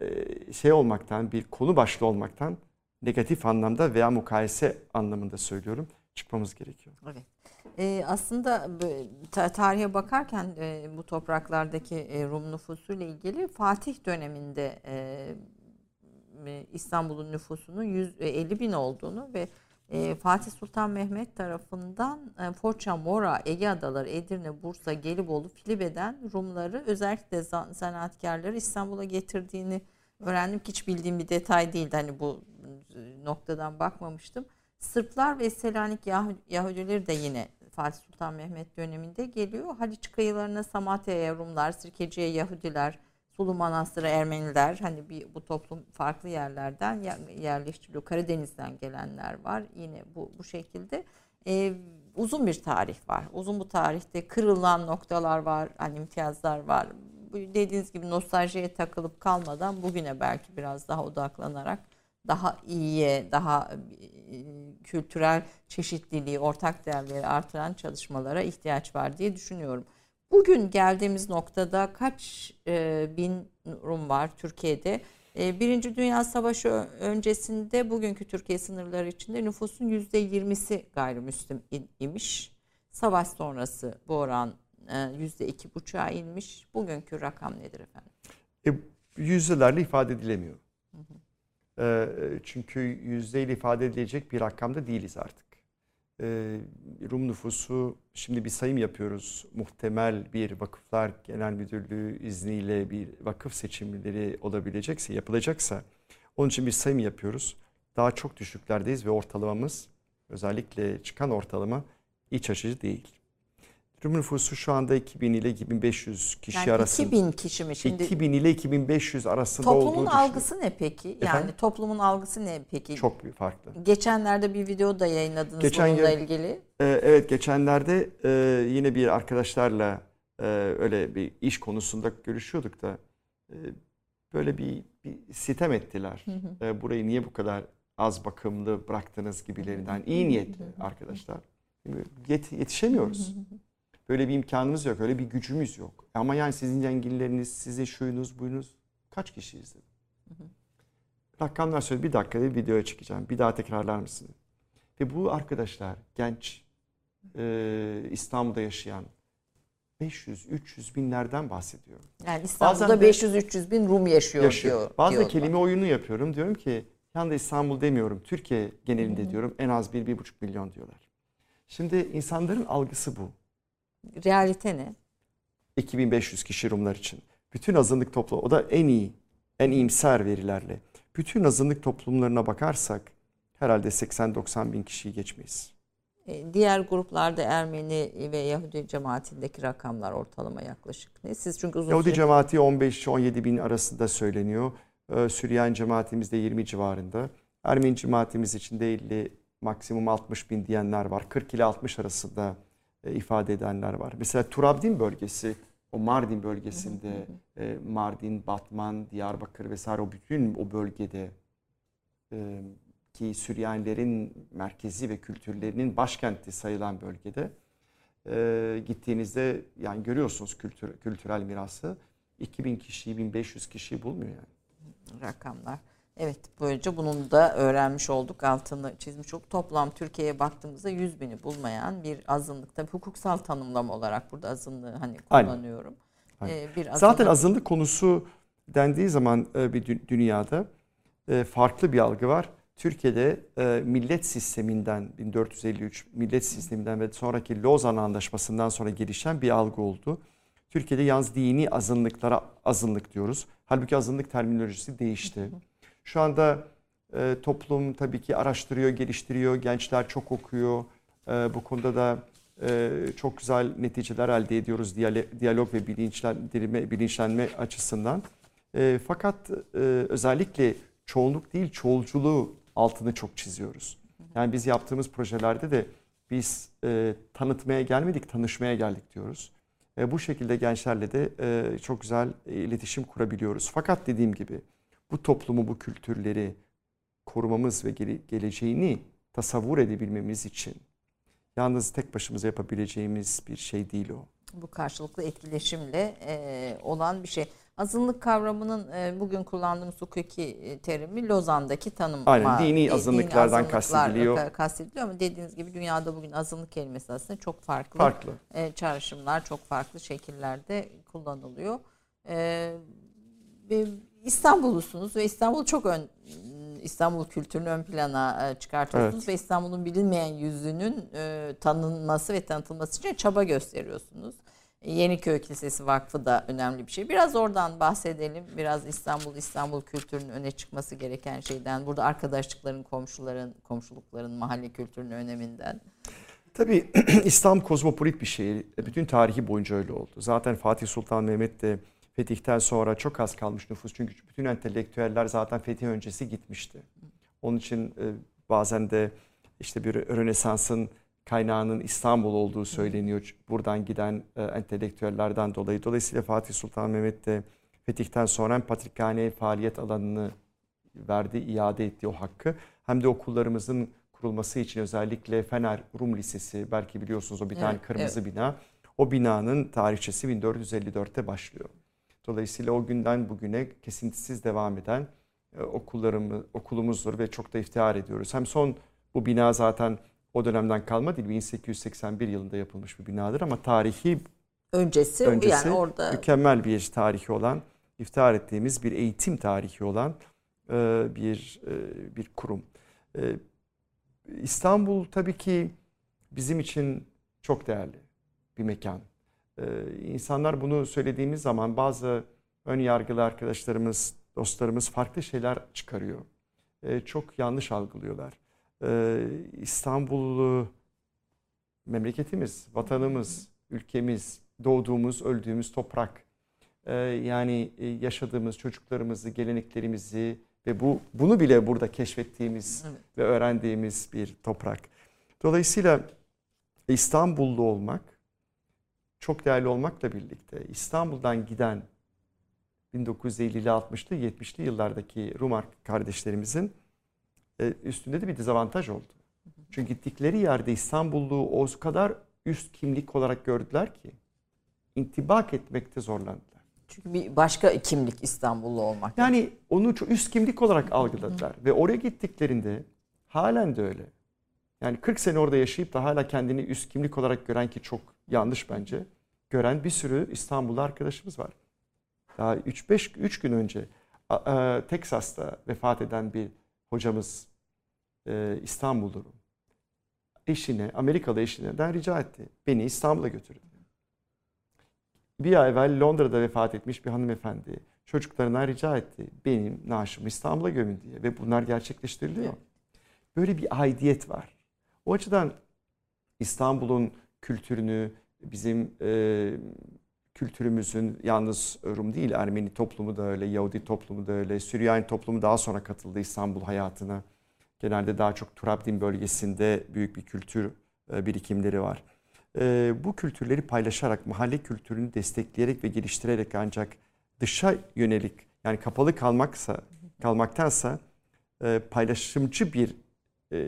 e, şey olmaktan, bir konu başlı olmaktan negatif anlamda veya mukayese anlamında söylüyorum çıkmamız gerekiyor. Evet. Ee, aslında tarihe bakarken e, bu topraklardaki e, Rum nüfusuyla ilgili Fatih döneminde e, e, İstanbul'un nüfusunun 150 bin olduğunu ve e, Fatih Sultan Mehmet tarafından e, Foça, Mora, Ege Adaları, Edirne, Bursa, Gelibolu, Filibe'den Rumları özellikle za- zanaatkarları İstanbul'a getirdiğini öğrendim ki hiç bildiğim bir detay değildi. Hani bu e, noktadan bakmamıştım. Sırplar ve Selanik Yahu- Yahudileri de yine Fatih Sultan Mehmet döneminde geliyor. Haliç kıyılarına Samatya'ya Rumlar, Sirkeci'ye Yahudiler, Sulu Manastır'a Ermeniler hani bir bu toplum farklı yerlerden yer- yerleştiriliyor. Karadeniz'den gelenler var. Yine bu bu şekilde Ee, uzun bir tarih var. Uzun bu tarihte kırılan noktalar var, hani imtiyazlar var. Bu dediğiniz gibi nostaljiye takılıp kalmadan bugüne belki biraz daha odaklanarak daha iyiye, daha e, kültürel çeşitliliği, ortak değerleri artıran çalışmalara ihtiyaç var diye düşünüyorum. Bugün geldiğimiz noktada kaç e, bin Rum var Türkiye'de? E, Birinci Dünya Savaşı öncesinde bugünkü Türkiye sınırları içinde nüfusun yüzde yirmisi gayrimüslim imiş. Savaş sonrası bu oran e, yüzde iki buçuğa inmiş. Bugünkü rakam nedir efendim? E, yüzdelerle ifade edilemiyor. E, çünkü yüzdeyle ifade edilecek bir rakamda değiliz artık. E, Rum nüfusu şimdi bir sayım yapıyoruz. Muhtemel bir vakıflar genel müdürlüğü izniyle bir vakıf seçimleri olabilecekse, yapılacaksa onun için bir sayım yapıyoruz. Daha çok düşüklerdeyiz ve ortalamamız özellikle çıkan ortalama iç açıcı değil. Rum nüfusu şu anda 2000 ile 2500 kişi Yani arasında. 2000 kişi mi şimdi? 2000 ile 2500 arasında Toplumun olduğu düşünüyorum. algısı ne peki? Yani Efendim? toplumun algısı ne peki? çok bir farklı. Geçenlerde bir video da yayınladınız Geçen bununla gün- ilgili. Ee, evet geçenlerde e, yine bir arkadaşlarla e, öyle bir iş konusunda görüşüyorduk da e, böyle bir, bir sitem ettiler. E, burayı niye bu kadar az bakımlı bıraktınız gibilerinden. İyi niyetli arkadaşlar. Yet- yetişemiyoruz. Böyle bir imkanımız yok, öyle bir gücümüz yok. Ama yani sizin zenginleriniz, sizin şuyunuz, buyunuz kaç kişi izledi? Rakamlar söyle bir dakikada videoya çıkacağım. Bir daha tekrarlar mısın? Ve bu arkadaşlar genç e, İstanbul'da yaşayan 500-300 binlerden bahsediyor. Yani İstanbul'da Bazen de- 500-300 bin Rum yaşıyor, yaşıyor. diyor. Bazen diyorlar. kelime oyunu yapıyorum. Diyorum ki Yalnız İstanbul demiyorum. Türkiye genelinde diyorum en az 1-1,5 milyon diyorlar. Şimdi insanların algısı bu. Realite ne? 2500 kişi Rumlar için. Bütün azınlık toplu o da en iyi, en iyimser verilerle. Bütün azınlık toplumlarına bakarsak herhalde 80-90 bin kişiyi geçmeyiz. E, Diğer gruplarda Ermeni ve Yahudi cemaatindeki rakamlar ortalama yaklaşık ne? Siz çünkü uzun Yahudi süre... cemaati 15-17 bin arasında söyleniyor. Ee, Süryani cemaatimiz de 20 civarında. Ermeni cemaatimiz için de 50 maksimum 60 bin diyenler var. 40 ile 60 arasında ifade edenler var. Mesela Turabdin bölgesi, o Mardin bölgesinde e, Mardin, Batman, Diyarbakır vesaire o bütün o bölgede e, ki Süryanilerin merkezi ve kültürlerinin başkenti sayılan bölgede e, gittiğinizde yani görüyorsunuz kültür, kültürel mirası 2000 kişiyi 1500 kişiyi bulmuyor yani. rakamlar. Evet böylece bunun da öğrenmiş olduk. Altını çizmiş olduk. Toplam Türkiye'ye baktığımızda 100 bini bulmayan bir azınlık. Tabii hukuksal tanımlama olarak burada azınlığı hani Aynen. kullanıyorum. Aynen. Ee, bir Zaten azınlık- azınlık konusu dendiği zaman e, bir dü- dünyada e, farklı bir algı var. Türkiye'de e, millet sisteminden 1453 millet sisteminden ve sonraki Lozan Anlaşması'ndan sonra gelişen bir algı oldu. Türkiye'de yalnız dini azınlıklara azınlık diyoruz. Halbuki azınlık terminolojisi değişti. Şu anda e, toplum tabii ki araştırıyor, geliştiriyor. Gençler çok okuyor. E, bu konuda da e, çok güzel neticeler elde ediyoruz diyalog ve bilinçlendirme, bilinçlenme açısından. E, fakat e, özellikle çoğunluk değil çoğulculuğu altını çok çiziyoruz. Yani biz yaptığımız projelerde de biz e, tanıtmaya gelmedik, tanışmaya geldik diyoruz. E, bu şekilde gençlerle de e, çok güzel iletişim kurabiliyoruz. Fakat dediğim gibi bu toplumu, bu kültürleri korumamız ve gele- geleceğini tasavvur edebilmemiz için yalnız tek başımıza yapabileceğimiz bir şey değil o. bu karşılıklı etkileşimle e, olan bir şey. Azınlık kavramının e, bugün kullandığımız hukuki e, terimi Lozan'daki tanım. Aynen, dini azınlıklardan azınlıklar, kastediliyor. kastediliyor ama dediğiniz gibi dünyada bugün azınlık kelimesi aslında çok farklı. Farklı. E, çağrışımlar çok farklı şekillerde kullanılıyor. E, ve İstanbullusunuz ve İstanbul çok ön İstanbul kültürünü ön plana e, çıkartıyorsunuz Evet. ve İstanbul'un bilinmeyen yüzünün e, tanınması ve tanıtılması için çaba gösteriyorsunuz. Yeniköy Kilisesi Vakfı da önemli bir şey. Biraz oradan bahsedelim. Biraz İstanbul, İstanbul kültürünün öne çıkması gereken şeyden. Burada arkadaşlıkların, komşuların, komşulukların, mahalle kültürünün öneminden. Tabii İslam kozmopolit bir şehir. Bütün tarihi boyunca öyle oldu. Zaten Fatih Sultan Mehmet de fetihten sonra çok az kalmış nüfus. Çünkü bütün entelektüeller zaten fetih öncesi gitmişti. Onun için e, bazen de işte bir Rönesans'ın kaynağının İstanbul olduğu söyleniyor. Buradan giden e, entelektüellerden dolayı. Dolayısıyla Fatih Sultan Mehmet de fetihten sonra hem patrikhane faaliyet alanını verdi, iade etti o hakkı. Hem de okullarımızın kurulması için özellikle Fener Rum Lisesi belki biliyorsunuz o bir tane Evet, kırmızı bina. O binanın tarihçesi 1454'te başlıyor. Dolayısıyla o günden bugüne kesintisiz devam eden e, okullarımız, okulumuzdur ve çok da iftihar ediyoruz. Hem son bu bina zaten o dönemden kalma değil 1881 yılında yapılmış bir binadır ama tarihi Öncesi, öncesi yani orada mükemmel bir tarihi olan, iftihar ettiğimiz bir eğitim tarihi olan e, bir e, bir kurum. İstanbul tabii ki bizim için çok değerli bir mekan. E, insanlar bunu söylediğimiz zaman bazı ön yargılı arkadaşlarımız, dostlarımız farklı şeyler çıkarıyor. E, çok yanlış algılıyorlar. E, İstanbul memleketimiz, vatanımız, ülkemiz, doğduğumuz, öldüğümüz toprak. Ee, yani e, yaşadığımız çocuklarımızı, geleneklerimizi ve bu bunu bile burada keşfettiğimiz Evet. ve öğrendiğimiz bir toprak. Dolayısıyla İstanbullu olmak çok değerli olmakla birlikte İstanbul'dan giden 1950'li 60'lı 70'li yıllardaki Rum kardeşlerimizin e, üstünde de bir dezavantaj oldu. Çünkü gittikleri yerde İstanbullu o kadar üst kimlik olarak gördüler ki intibak etmekte zorlandılar. çünkü bir başka kimlik İstanbullu olmak. Yani onu çok üst kimlik olarak algıladılar ve oraya gittiklerinde halen de öyle. Yani 40 sene orada yaşayıp da hala kendini üst kimlik olarak gören ki çok yanlış bence. Gören bir sürü İstanbullu arkadaşımız var. Daha 3-5 3 gün önce a, Teksas'ta vefat eden bir hocamız e, İstanbul'u eşine, Amerikalı eşinden rica etti. Beni İstanbul'a götürün. Bir ay evvel Londra'da vefat etmiş bir hanımefendi çocuklarına rica etti. Benim naaşımı İstanbul'a gömün diye ve bunlar gerçekleştiriliyor. Böyle bir aidiyet var. O açıdan İstanbul'un kültürünü, bizim e, kültürümüzün yalnız Rum değil Ermeni toplumu da öyle, Yahudi toplumu da öyle, Süryani toplumu daha sonra katıldı İstanbul hayatına. Genelde daha çok Turabdin bölgesinde büyük bir kültür e, birikimleri var. E, bu kültürleri paylaşarak, mahalle kültürünü destekleyerek ve geliştirerek ancak dışa yönelik yani kapalı kalmaksa kalmaktansa e, paylaşımcı bir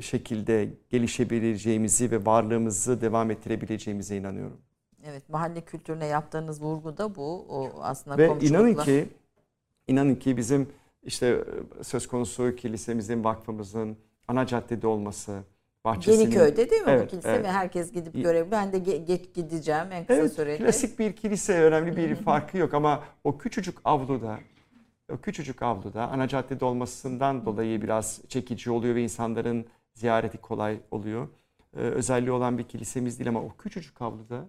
şekilde gelişebileceğimizi ve varlığımızı devam ettirebileceğimize inanıyorum. Evet, mahalle kültürüne yaptığınız vurgu da bu. O aslında Ve komşulukla- inanın ki inanın ki bizim işte e, söz konusu kilisemizin, vakfımızın ana caddede olması, bahçesinin Yeniköy'de değil mi bu Evet, kilise evet. ve herkes gidip görebilir. Ben de ge- geç gideceğim en kısa Evet, sürede. klasik bir kilise önemli bir farkı yok ama o küçücük avluda küçücük avluda ana caddede olmasından dolayı biraz çekici oluyor ve insanların ziyareti kolay oluyor. Ee, özelliği olan bir kilisemiz değil ama o küçücük avluda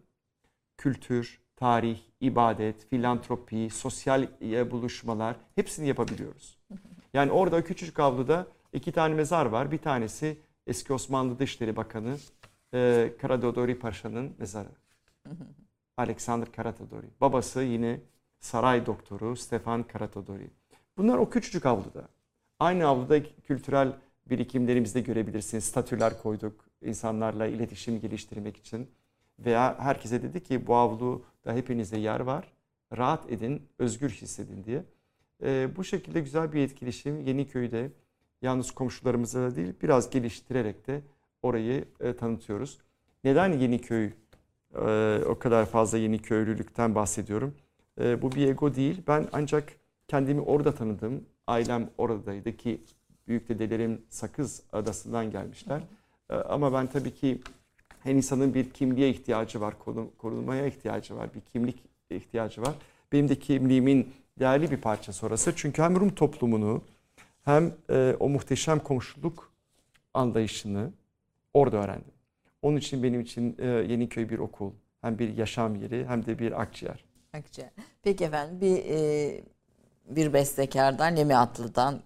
kültür, tarih, ibadet, filantropi, sosyal e, buluşmalar hepsini yapabiliyoruz. Yani orada o küçücük avluda iki tane mezar var. Bir tanesi eski Osmanlı Dışişleri Bakanı e, Karadodori Paşa'nın mezarı. Alexander Karatodori. Babası yine saray doktoru Stefan Karatodori. Bunlar o küçücük avluda. Aynı avluda kültürel birikimlerimizde görebilirsiniz. Statüler koyduk insanlarla iletişim geliştirmek için. Veya herkese dedi ki bu avluda hepinize yer var. Rahat edin, özgür hissedin diye. Ee, bu şekilde güzel bir etkileşim Yeniköy'de yalnız komşularımıza da değil biraz geliştirerek de orayı e, tanıtıyoruz. Neden Yeniköy e, o kadar fazla Yeniköylülükten bahsediyorum? E, bu bir ego değil. Ben ancak kendimi orada tanıdım. Ailem oradaydı ki büyük dedelerim Sakız Adası'ndan gelmişler. E, ama ben tabii ki her insanın bir kimliğe ihtiyacı var, korun- korunmaya ihtiyacı var, bir kimlik ihtiyacı var. Benim de kimliğimin değerli bir parçası orası. Çünkü hem Rum toplumunu hem e, o muhteşem komşuluk anlayışını orada öğrendim. Onun için benim için e, Yeniköy bir okul, hem bir yaşam yeri hem de bir akciğer. Akciğer. Peki efendim bir e, bir bestekardan Lemi Atlı'dan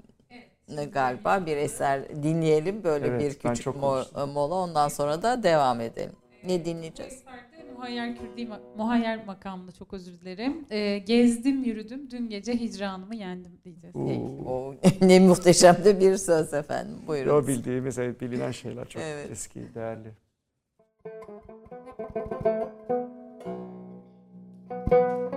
e, galiba bir eser dinleyelim. Böyle Evet, bir küçük çok mo- mola ondan sonra da devam edelim. Ne dinleyeceğiz? Muhayyer Kürdi, Muhayyer makamında çok özür dilerim. Ee, gezdim yürüdüm dün gece hicranımı yendim diyeceğiz. O ne muhteşem de bir söz efendim. Buyurun. O bildiğimiz, evet, bilinen şeyler çok Evet. eski, değerli. Gezdim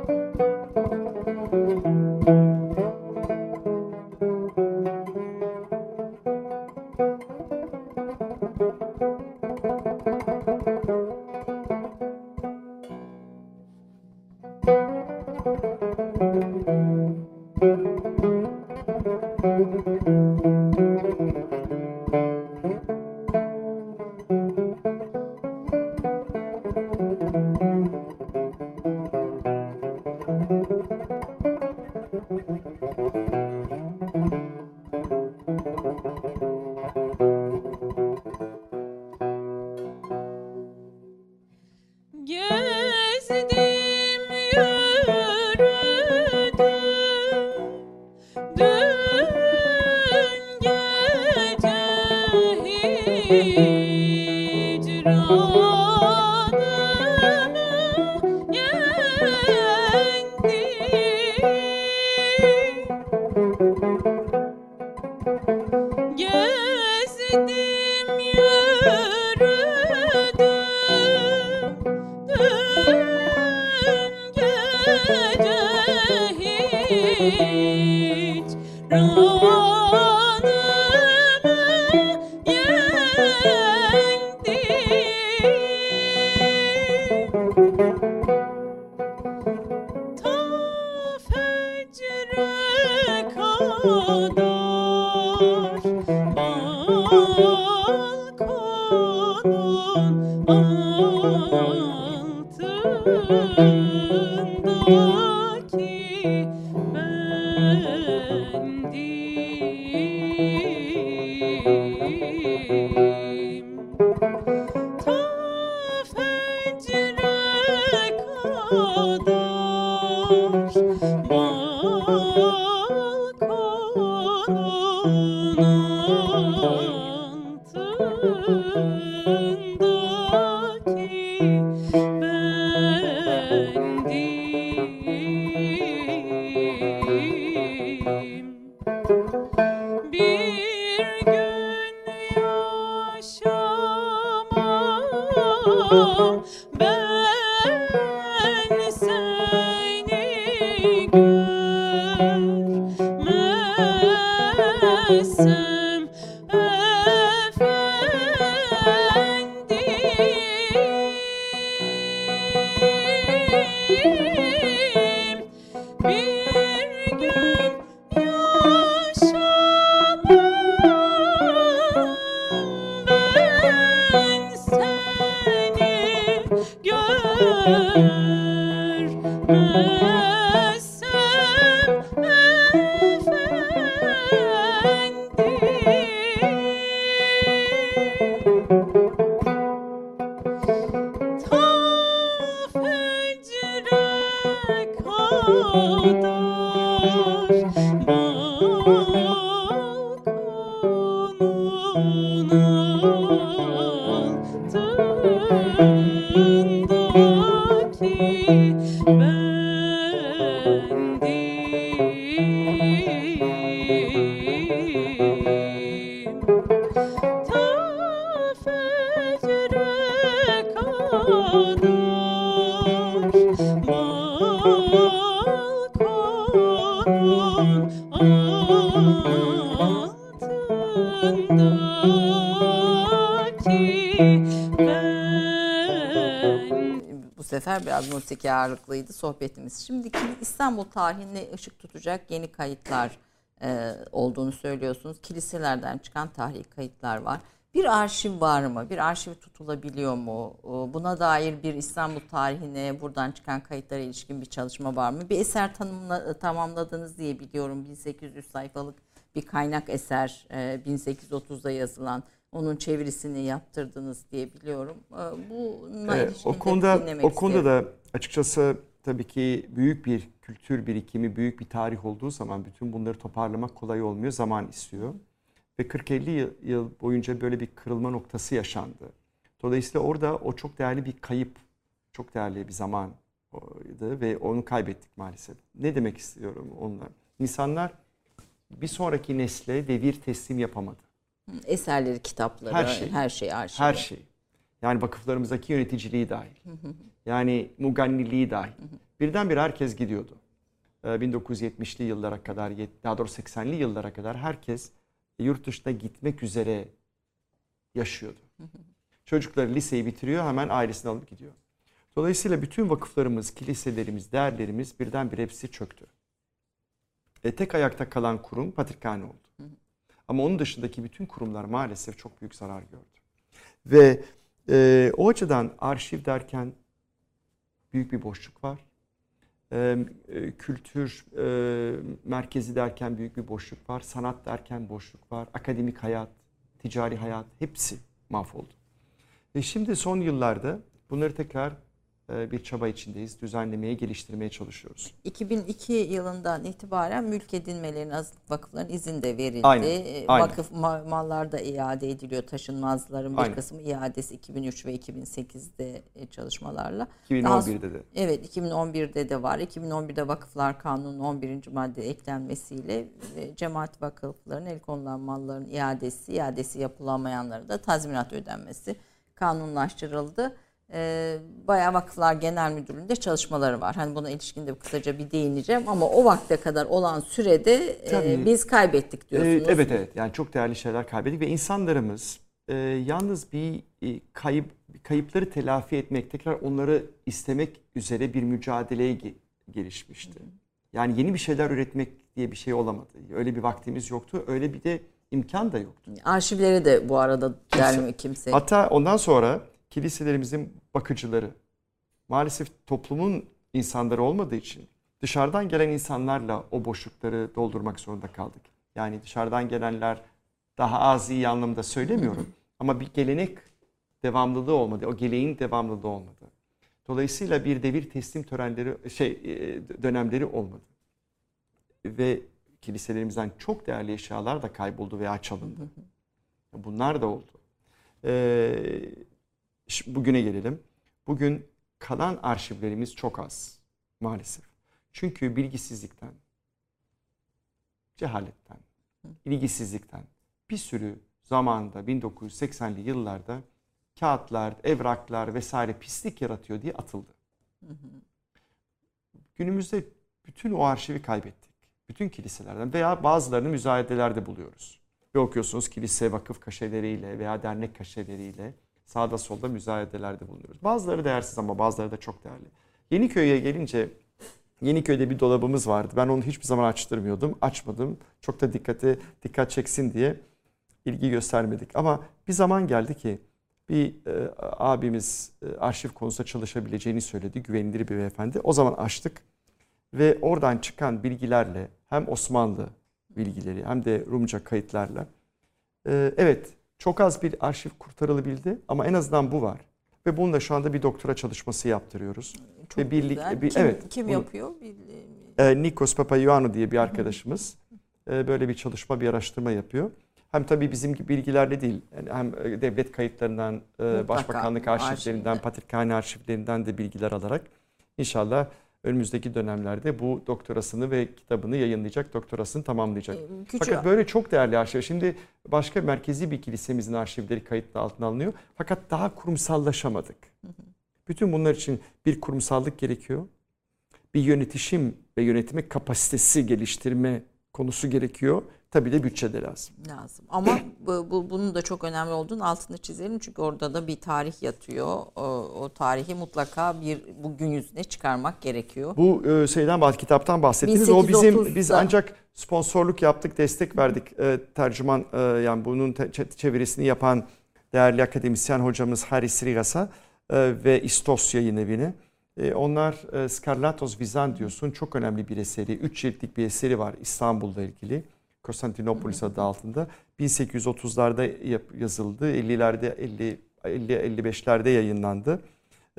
musiki ağırlıklıydı sohbetimiz. Şimdiki İstanbul tarihine ışık tutacak yeni kayıtlar e, olduğunu söylüyorsunuz. Kiliselerden çıkan tarihi kayıtlar var. Bir arşiv var mı? Bir arşiv tutulabiliyor mu? O, Buna dair bir İstanbul tarihine buradan çıkan kayıtlara ilişkin bir çalışma var mı? Bir eser tanımla, tamamladınız diye biliyorum. 1800 sayfalık bir kaynak eser e, 1830'da yazılan. Onun çevirisini yaptırdınız diye biliyorum. E, Buna Evet, ilişkin o konuda o konuda isterim. da açıkçası tabii ki büyük bir kültür birikimi, büyük bir tarih olduğu zaman bütün bunları toparlamak kolay olmuyor, zaman istiyor. Ve 40-50 yıl, yıl boyunca böyle bir kırılma noktası yaşandı. Dolayısıyla orada o çok değerli bir kayıp, çok değerli bir zamandı ve onu kaybettik maalesef. Ne demek istiyorum onunla? İnsanlar bir sonraki nesle devir teslim yapamadı. Eserleri, kitapları, Her şey. her şey arşivde. Her şey. Yani vakıflarımızdaki yöneticiliği dahil. Yani muganniliği dahil. Birdenbire herkes gidiyordu. Ee, 1970'li yıllara kadar, daha doğrusu 80'li yıllara kadar herkes yurt dışına gitmek üzere yaşıyordu. Çocukları liseyi bitiriyor hemen ailesini alıp gidiyor. Dolayısıyla bütün vakıflarımız, kiliselerimiz, değerlerimiz birdenbire hepsi çöktü. E, tek ayakta kalan kurum Patrikhane oldu. Ama onun dışındaki bütün kurumlar maalesef çok büyük zarar gördü. Ve e, o açıdan arşiv derken büyük bir boşluk var. E, e, kültür e, merkezi derken büyük bir boşluk var. Sanat derken boşluk var. Akademik hayat, ticari hayat hepsi mahvoldu. Ve şimdi son yıllarda bunları tekrar bir çaba içindeyiz. Düzenlemeye, geliştirmeye çalışıyoruz. 2002 yılından itibaren mülk edinmelerin azınlık vakıfların izin de verildi. Aynen, Ee, aynen. Vakıf ma- mallar da iade ediliyor. Taşınmazların bir Aynen. kısmı iadesi 2003 ve 2008'de e, çalışmalarla. 2011'de de. Evet 2011'de de var. 2011'de Vakıflar Kanunu'nun 11. madde eklenmesiyle e, cemaat vakıflarının el konulan malların iadesi, iadesi yapılamayanlara da tazminat ödenmesi kanunlaştırıldı. E, bayağı Vakıflar Genel Müdürlüğü'nde çalışmaları var. Hani buna ilişkin de kısaca bir değineceğim ama o vakte kadar olan sürede e, biz kaybettik diyorsunuz. Ee, evet evet yani çok değerli şeyler kaybettik ve insanlarımız e, yalnız bir e, kayıp kayıpları telafi etmek tekrar onları istemek üzere bir mücadeleye ge- gelişmişti. Yani yeni bir şeyler üretmek diye bir şey olamadı. Öyle bir vaktimiz yoktu. Öyle bir de imkan da yoktu. Arşivleri de bu arada dermiyor kimse. Hatta ondan sonra kiliselerimizin bakıcıları maalesef toplumun insanları olmadığı için dışarıdan gelen insanlarla o boşlukları doldurmak zorunda kaldık. Yani dışarıdan gelenler daha az iyi anlamda söylemiyorum ama bir gelenek devamlılığı olmadı. O geleğin devamlılığı olmadı. Dolayısıyla bir devir teslim törenleri şey e, dönemleri olmadı. Ve kiliselerimizden çok değerli eşyalar da kayboldu veya çalındı. Bunlar da oldu. Ee, bugüne gelelim. Bugün kalan arşivlerimiz çok az maalesef. Çünkü bilgisizlikten, cehaletten, ilgisizlikten bir sürü zamanda 1980'li yıllarda kağıtlar, evraklar vesaire pislik yaratıyor diye atıldı. Günümüzde bütün o arşivi kaybettik. Bütün kiliselerden veya bazılarını müzayedelerde buluyoruz. Ve okuyorsunuz kilise vakıf kaşeleriyle veya dernek kaşeleriyle sağda solda müzayedelerde bulunuyoruz. Bazıları değersiz ama bazıları da çok değerli. Yeniköy'e gelince Yeniköy'de bir dolabımız vardı. Ben onu hiçbir zaman açtırmıyordum. Açmadım. Çok da dikkate dikkat çeksin diye ilgi göstermedik. Ama bir zaman geldi ki bir e, abimiz e, arşiv konusunda çalışabileceğini söyledi. Güvenilir bir beyefendi. O zaman açtık ve oradan çıkan bilgilerle hem Osmanlı bilgileri hem de Rumca kayıtlarla e, evet çok az bir arşiv kurtarılabildi ama en azından bu var. Ve bununla şu anda bir doktora çalışması yaptırıyoruz. Çok Ve birlik- güzel. bir- kim, evet, kim bunu- yapıyor? E, Nikos Papaioannou diye bir arkadaşımız e, böyle bir çalışma, bir araştırma yapıyor. Hem tabii bizim gibi bilgilerle değil, yani hem e, devlet kayıtlarından, e, başbakanlık arşivlerinden, arşivde. patikhane arşivlerinden de bilgiler alarak inşallah önümüzdeki dönemlerde bu doktorasını ve kitabını yayınlayacak, doktorasını tamamlayacak. E, Küçük Fakat böyle çok değerli arşiv. Şimdi başka merkezi bir kilisemizin arşivleri kayıtlı altına alınıyor. Fakat daha kurumsallaşamadık. Bütün bunlar için bir kurumsallık gerekiyor. Bir yönetişim ve yönetme kapasitesi geliştirme konusu gerekiyor. Tabii de bütçe de lazım. lazım. Ama bu, bu- bunun da çok önemli olduğunu altını çizelim. Çünkü orada da bir tarih yatıyor. O, o tarihi mutlaka bir bugün yüzüne çıkarmak gerekiyor. Bu e, şeyden bahs kitaptan bahsettiniz. O bizim 1830'da. biz ancak sponsorluk yaptık, destek verdik. E, tercüman e, yani bunun te- çe- çevirisini yapan değerli akademisyen hocamız Haris Rigas'a e, ve İstos yayın evine. E, onlar e, Scarlatos Vizantios'un çok önemli bir eseri, 3 ciltlik bir eseri var İstanbul'da ilgili. Konstantinopolis adı altında. 1830'larda yap- yazıldı, 50'lerde 50 50 55'lerde yayınlandı.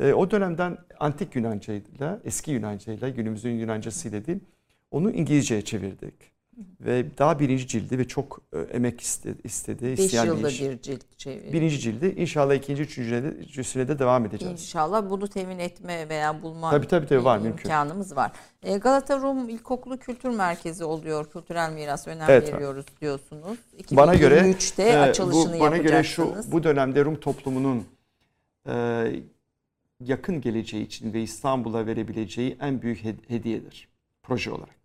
E, o dönemden antik Yunancayla, eski Yunancayla, günümüzün Yunancasıyla değil, onu İngilizceye çevirdik. Ve daha birinci cildi ve çok e, emek istedi, istedi 5 isteyen yılda iş. bir cilt çeviri. Birinci cildi. İnşallah ikinci, üçüncüsüne de, devam edeceğiz. İnşallah bunu temin etme veya bulma Tabii, tabii, tabii, var, e, mümkün. imkanımız var. E, Galata Rum İlkokulu Kültür Merkezi oluyor. Kültürel miras önem Evet. veriyoruz diyorsunuz. Bana göre 2023'te e, açılışını bu, bana göre şu bu dönemde Rum toplumunun e, yakın geleceği için ve İstanbul'a verebileceği en büyük hed- hediyedir proje olarak.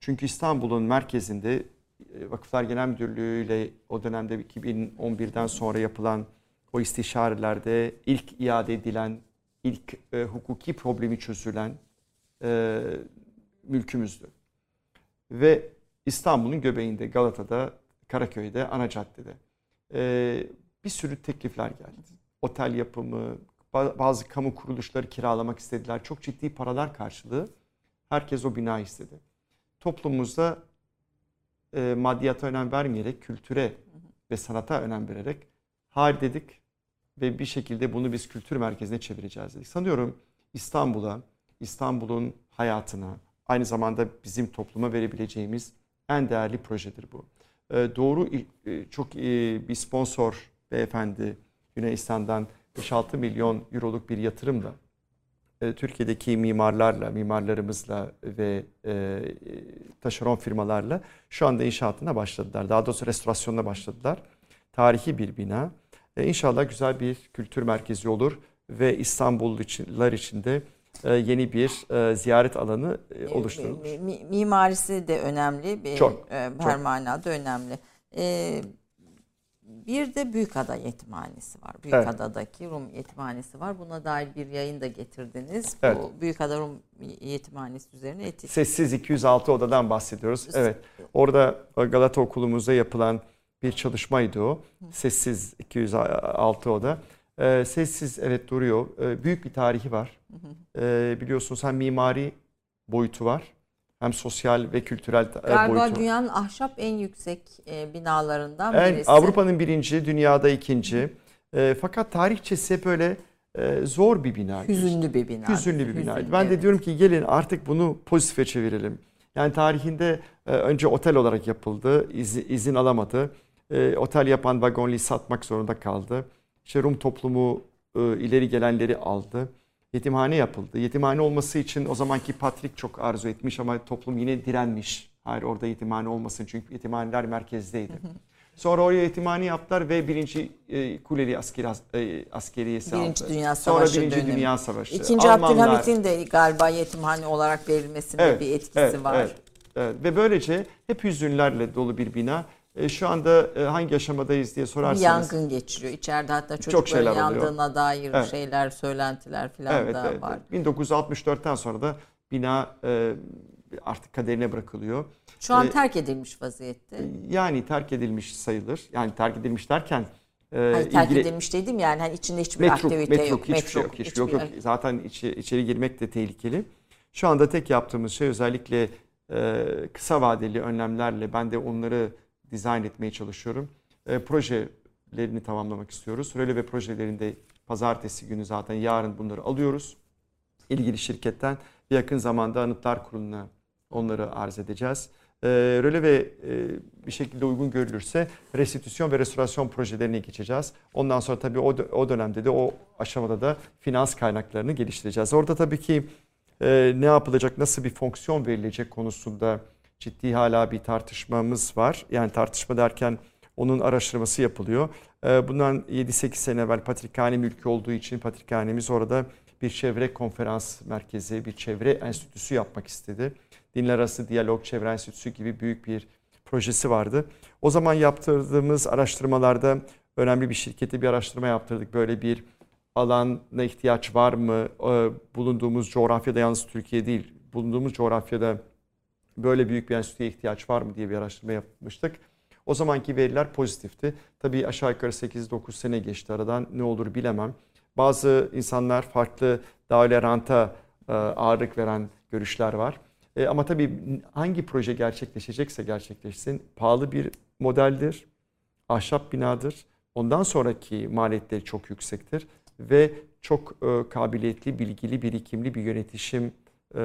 Çünkü İstanbul'un merkezinde e, Vakıflar Genel Müdürlüğü ile o dönemde 2011'den sonra yapılan o istişarelerde ilk iade edilen, ilk e, hukuki problemi çözülen e, mülkümüzdü. Ve İstanbul'un göbeğinde, Galata'da, Karaköy'de, ana caddede e, bir sürü teklifler geldi. Otel yapımı, ba- bazı kamu kuruluşları kiralamak istediler. Çok ciddi paralar karşılığı herkes o bina istedi. Toplumumuzda e, maddiyata önem vermeyerek kültüre ve sanata önem vererek hayır dedik ve bir şekilde bunu biz kültür merkezine çevireceğiz dedik. Sanıyorum İstanbul'a, İstanbul'un hayatına, aynı zamanda bizim topluma verebileceğimiz en değerli projedir bu. E, doğru e, çok e, bir sponsor beyefendi Yunanistan'dan 5-6 milyon euroluk bir yatırımla Türkiye'deki mimarlarla, mimarlarımızla ve e, taşeron firmalarla şu anda inşaatına başladılar. Daha doğrusu restorasyonuna başladılar. Tarihi bir bina. E, İnşallah güzel bir kültür merkezi olur ve İstanbullular için de e, yeni bir e, ziyaret alanı e, oluşturulur. Mi- mi- Mimarisi de önemli. Bir, Çok, e, çok. Her manada önemli. E, bir de Büyükada Yetimhanesi var. Evet. Büyükada'daki Rum Yetimhanesi var. Buna dair bir yayın da getirdiniz. Evet. Bu Büyükada Rum Yetimhanesi üzerine etik. Sessiz 206 odadan bahsediyoruz. Evet. Orada Galata Okulumuzda yapılan bir çalışmaydı o. Sessiz 206 oda. Ee, sessiz evet duruyor. Ee, büyük bir tarihi var. Ee, biliyorsunuz hem mimari boyutu var. Hem sosyal ve kültürel e, Galiba boyutu var. dünyanın ahşap en yüksek e, binalarından En, birisi. Avrupa'nın birinci, dünyada ikinci. Ee, fakat tarihçesi hep böyle e, zor bir bina. Hüzünlü bir bina. Hüzünlü bir. Hüzünlü, Ben de evet. diyorum ki gelin artık bunu pozitife çevirelim. Yani tarihinde e, önce otel olarak yapıldı, izi- izin alamadı. E, otel yapan Vagonli satmak zorunda kaldı. İşte Rum toplumu e, ileri gelenleri aldı. Yetimhane yapıldı. Yetimhane olması için o zamanki Patrik çok arzu etmiş ama toplum yine direnmiş. Hayır orada yetimhane olmasın çünkü yetimhaneler merkezdeydi. Sonra oraya yetimhane yaptılar ve birinci e, Kuleli askeri, e, askeriyesi Birinci aldı. Dünya Sonra Savaşı Birinci dönemi. Dünya Savaşı. İkinci Almanlar- Abdülhamit'in de galiba yetimhane olarak verilmesinde bir etkisi evet, var. evet, evet. Ve böylece hep hüzünlerle dolu bir bina. E, şu anda e, hangi aşamadayız diye sorarsanız. yangın geçiriyor. İçeride hatta çocukların şeyler oluyor. yandığına dair Evet. şeyler, söylentiler falan Evet, da evet. var. 1964'ten sonra da bina e, artık kaderine bırakılıyor. Şu an E, terk edilmiş vaziyette. Yani terk edilmiş sayılır. Yani terk edilmiş derken e, Hayır, terk ilgili- edilmiş dedim yani hani içinde hiçbir metruk, aktivite metruk, yok. hiçbir şey yok. Metruk, Hiçbir, yok, yok. hiçbir- Zaten içi, içeri girmek de tehlikeli. Şu anda tek yaptığımız şey özellikle e, kısa vadeli önlemlerle ben de onları dizayn etmeye çalışıyorum. E, projelerini tamamlamak istiyoruz. Röle ve projelerinde pazartesi günü zaten yarın bunları alıyoruz. İlgili şirketten yakın zamanda Anıtlar Kurulu'na onları arz edeceğiz. E, röle ve e, bir şekilde uygun görülürse restitüsyon ve restorasyon projelerine geçeceğiz. Ondan sonra tabii o, o dönemde de o aşamada da finans kaynaklarını geliştireceğiz. Orada tabii ki e, ne yapılacak, nasıl bir fonksiyon verilecek konusunda ciddi hala bir tartışmamız var. Yani tartışma derken onun araştırması yapılıyor. E, bundan 7-8 sene evvel Patrikhane mülkü olduğu için Patrikhanemiz orada bir çevre konferans merkezi, bir çevre enstitüsü yapmak istedi. Dinler Arası Diyalog Çevre Enstitüsü gibi büyük bir projesi vardı. O zaman yaptırdığımız araştırmalarda önemli bir şirkete bir araştırma yaptırdık. Böyle bir alana ihtiyaç var mı? Ee, Bulunduğumuz coğrafyada yalnız Türkiye değil, bulunduğumuz coğrafyada böyle büyük bir enstitüye ihtiyaç var mı diye bir araştırma yapmıştık. O zamanki veriler pozitifti. Tabii aşağı yukarı 8-9 sene geçti aradan ne olur bilemem. Bazı insanlar farklı daire ranta e, ağırlık veren görüşler var. E, Ama tabii hangi proje gerçekleşecekse gerçekleşsin pahalı bir modeldir, ahşap binadır. Ondan sonraki maliyetleri çok yüksektir ve çok e, kabiliyetli, bilgili, birikimli bir yönetişim e,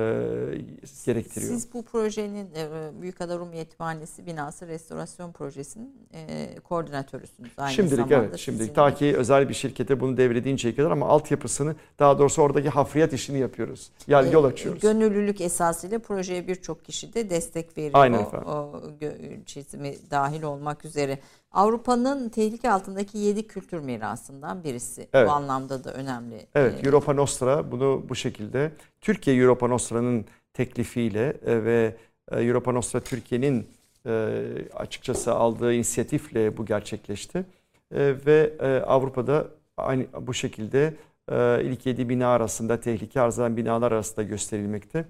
gerektiriyor. Siz bu projenin e, Büyükada Rum Yetimhanesi binası restorasyon projesinin e, koordinatörüsünüz. Aynı Şimdilik zamanda evet, şimdilik sizin ta ki özel bir şirkete bunu devredinceye kadar ama altyapısını daha doğrusu oradaki hafriyat işini yapıyoruz. Yani yol E, açıyoruz. Gönüllülük esasıyla projeye birçok kişi de destek veriyor. Aynen o, efendim. o gö- çizimi dahil olmak üzere. Avrupa'nın tehlike altındaki yedi kültür mirasından birisi. Evet. Bu anlamda da önemli. Evet, E, Europa Nostra bunu bu şekilde Türkiye Europa Nostra'nın teklifiyle e, ve e, Europa Nostra Türkiye'nin açıkçası aldığı inisiyatifle bu gerçekleşti. Ve Avrupa'da aynı bu şekilde ilk yedi bina arasında tehlike arz eden binalar arasında gösterilmekte.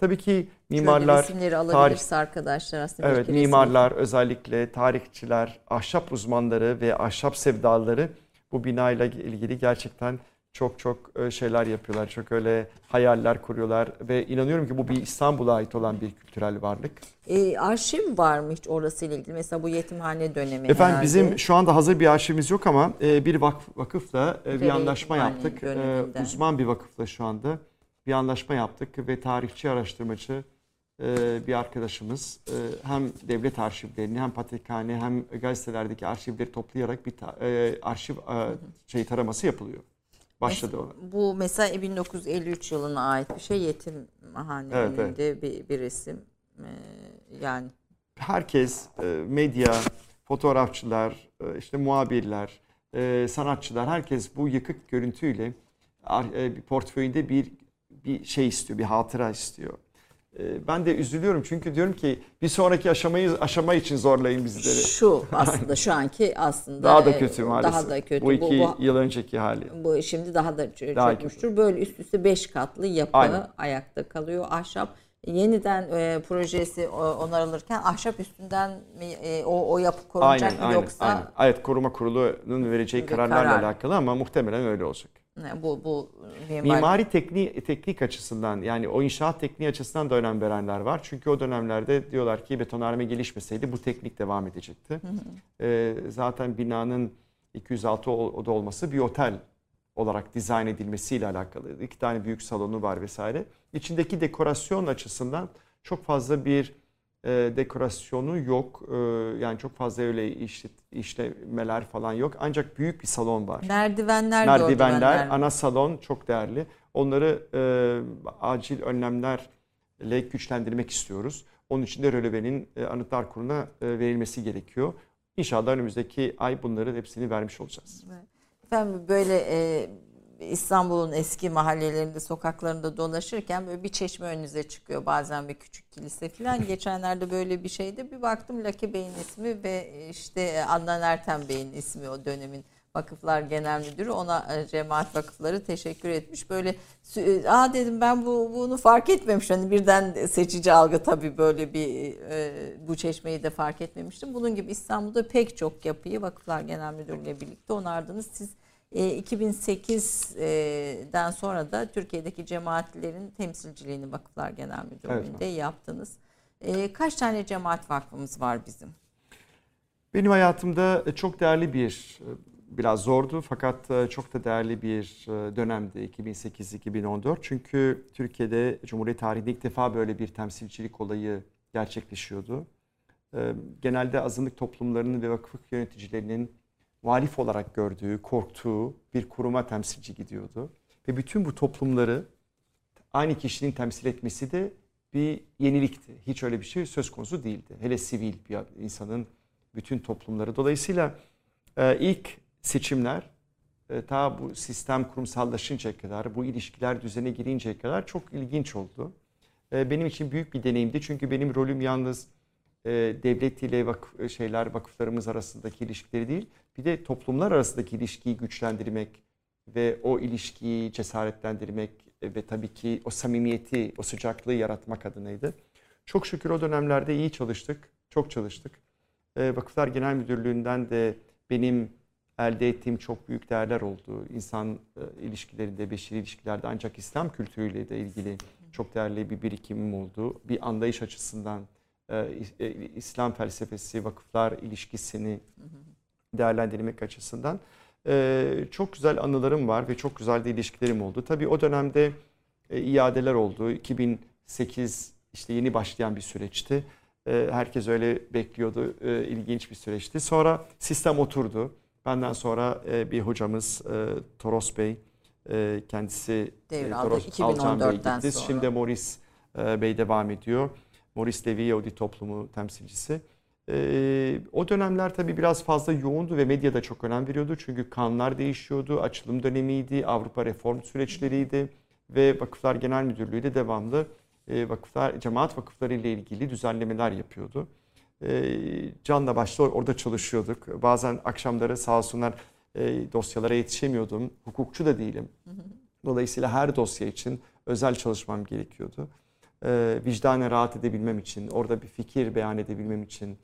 Tabii ki mimarlar, resimleri alabiliriz arkadaşlar aslında. Evet, mimarlar özellikle tarihçiler, ahşap uzmanları ve ahşap sevdaları bu binayla ilgili gerçekten çok çok e, şeyler yapıyorlar. Çok öyle hayaller kuruyorlar ve inanıyorum ki bu bir İstanbul'a ait olan bir kültürel varlık. E, arşiv var mı hiç orasıyla ilgili? Mesela bu yetimhane dönemi Efendim herhalde. bizim şu anda hazır bir arşivimiz yok ama e, bir vakıf, vakıfla e, bir anlaşma yaptık. E. Uzman bir vakıfla şu anda bir anlaşma yaptık ve tarihçi araştırmacı e, bir arkadaşımız e, hem devlet arşivlerini hem patrikhane hem gazetelerdeki arşivleri toplayarak bir ta- e, arşiv şey taraması yapılıyor. Başladı ona. Bu mesela 1953 yılına ait bir şey yetimhane Evet, önünde bir, bir resim. Yani herkes medya, fotoğrafçılar, işte muhabirler, sanatçılar herkes bu yıkık görüntüyle portföyünde bir bir şey istiyor, bir hatıra istiyor. E, Ben de üzülüyorum çünkü diyorum ki bir sonraki aşamayı aşama için zorlayın bizleri. şu aslında şu anki aslında Daha da e, kötü maalesef. Daha da kötü. Bu iki bu, yıl önceki hali. bu şimdi daha da Daha çökmüştür. Böyle üst üste 5 katlı yapı Aynen. ayakta kalıyor. Ahşap yeniden e, projesi o- onarılırken ahşap üstünden mi e, o, o yapı korunacak Aynen, mı aynen, yoksa aynen. Evet, koruma kurulunun vereceği kararlarla karar. alakalı ama muhtemelen öyle olacak. Bu bu mimar- Mimari teknik, teknik açısından yani o inşaat tekniği açısından da önem verenler var. Çünkü o dönemlerde diyorlar ki betonarme gelişmeseydi bu teknik devam edecekti. Ee, zaten binanın 206 o- oda olması bir otel olarak dizayn edilmesiyle alakalı. İki tane büyük salonu var vesaire. İçindeki dekorasyon açısından çok fazla bir e, dekorasyonu yok. E, yani çok fazla öyle işlet, işlemeler falan yok. Ancak büyük bir salon var. Merdivenler, Merdivenler, ana salon çok değerli. Onları e, acil önlemlerle güçlendirmek istiyoruz. Onun için de rölevenin e, Anıtlar Kurulu'na e, verilmesi gerekiyor. İnşallah önümüzdeki ay bunların hepsini vermiş olacağız. Efendim böyle e, İstanbul'un eski mahallelerinde, sokaklarında dolaşırken böyle bir çeşme önünüze çıkıyor. Bazen bir küçük kilise falan. Geçenlerde böyle bir şeydi. Bir baktım Laki Bey'in ismi ve işte Adnan Ertem Bey'in ismi o dönemin Vakıflar Genel Müdürü ona e, cemaat vakıfları teşekkür etmiş. Böyle aa dedim ben bu bunu fark etmemiş. Hani birden seçici algı tabii böyle bir e, bu çeşmeyi de fark etmemiştim. Bunun gibi İstanbul'da pek çok yapıyı Vakıflar Genel Müdürlüğü ile birlikte onardınız. Siz e, 2008'den sonra da Türkiye'deki cemaatlerin temsilciliğini Vakıflar Genel Müdürlüğü'nde yaptınız. E, kaç tane cemaat vakfımız var bizim? Benim hayatımda çok değerli bir, biraz zordu fakat çok da değerli bir dönemdi 2008-2014. Çünkü Türkiye'de Cumhuriyet tarihinde ilk defa böyle bir temsilcilik olayı gerçekleşiyordu. Genelde azınlık toplumlarının ve vakıf yöneticilerinin muhalif olarak gördüğü, korktuğu bir kuruma temsilci gidiyordu. Ve bütün bu toplumları aynı kişinin temsil etmesi de bir yenilikti. Hiç öyle bir şey söz konusu değildi. Hele sivil bir insanın bütün toplumları. Dolayısıyla e, ilk seçimler e, ta bu sistem kurumsallaşıncaya kadar, bu ilişkiler düzene girinceye kadar çok ilginç oldu. E, benim için büyük bir deneyimdi. Çünkü benim rolüm yalnız e, devlet ile vakıf, şeyler vakıflarımız arasındaki ilişkileri değil, bir de toplumlar arasındaki ilişkiyi güçlendirmek ve o ilişkiyi cesaretlendirmek ve tabii ki o samimiyeti, o sıcaklığı yaratmak adınaydı. Çok şükür o dönemlerde iyi çalıştık, çok çalıştık. Vakıflar Genel Müdürlüğü'nden de benim elde ettiğim çok büyük değerler oldu. İnsan ilişkilerinde, beşeri ilişkilerde ancak İslam kültürüyle de ilgili çok değerli bir birikimim oldu. Bir anlayış açısından İslam felsefesi, vakıflar ilişkisini değerlendirmek açısından çok güzel anılarım var ve çok güzel de ilişkilerim oldu. Tabii o dönemde iadeler oldu. 2008 işte yeni başlayan bir süreçti. Herkes öyle bekliyordu. İlginç bir süreçti. Sonra sistem oturdu. Benden sonra bir hocamız Toros Bey kendisi Devraldı Toros Alcan Bey 2014'ten gitti. sonra. Şimdi Morris Bey devam ediyor. Morris Levy Yahudi toplumu temsilcisi. Ee, o dönemler tabii biraz fazla yoğundu ve medya da çok önem veriyordu. Çünkü kanlar değişiyordu, açılım dönemiydi, Avrupa reform süreçleriydi ve Vakıflar Genel Müdürlüğü de devamlı e, vakıflar, cemaat vakıfları ile ilgili düzenlemeler yapıyordu. E, canla başla orada çalışıyorduk. Bazen akşamları sağ olsunlar e, dosyalara yetişemiyordum. Hukukçu da değilim. Dolayısıyla her dosya için özel çalışmam gerekiyordu. E, vicdanen rahat edebilmem için, orada bir fikir beyan edebilmem için,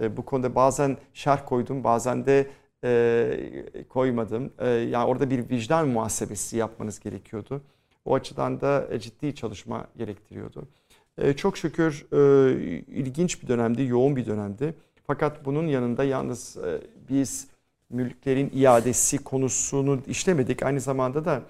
e, bu konuda bazen şerh koydum, bazen de e, koymadım. E, yani orada bir vicdan muhasebesi yapmanız gerekiyordu. O açıdan da ciddi çalışma gerektiriyordu. E, çok şükür e, ilginç bir dönemdi, yoğun bir dönemdi. Fakat bunun yanında yalnız e, biz mülklerin iadesi konusunu işlemedik. Aynı zamanda da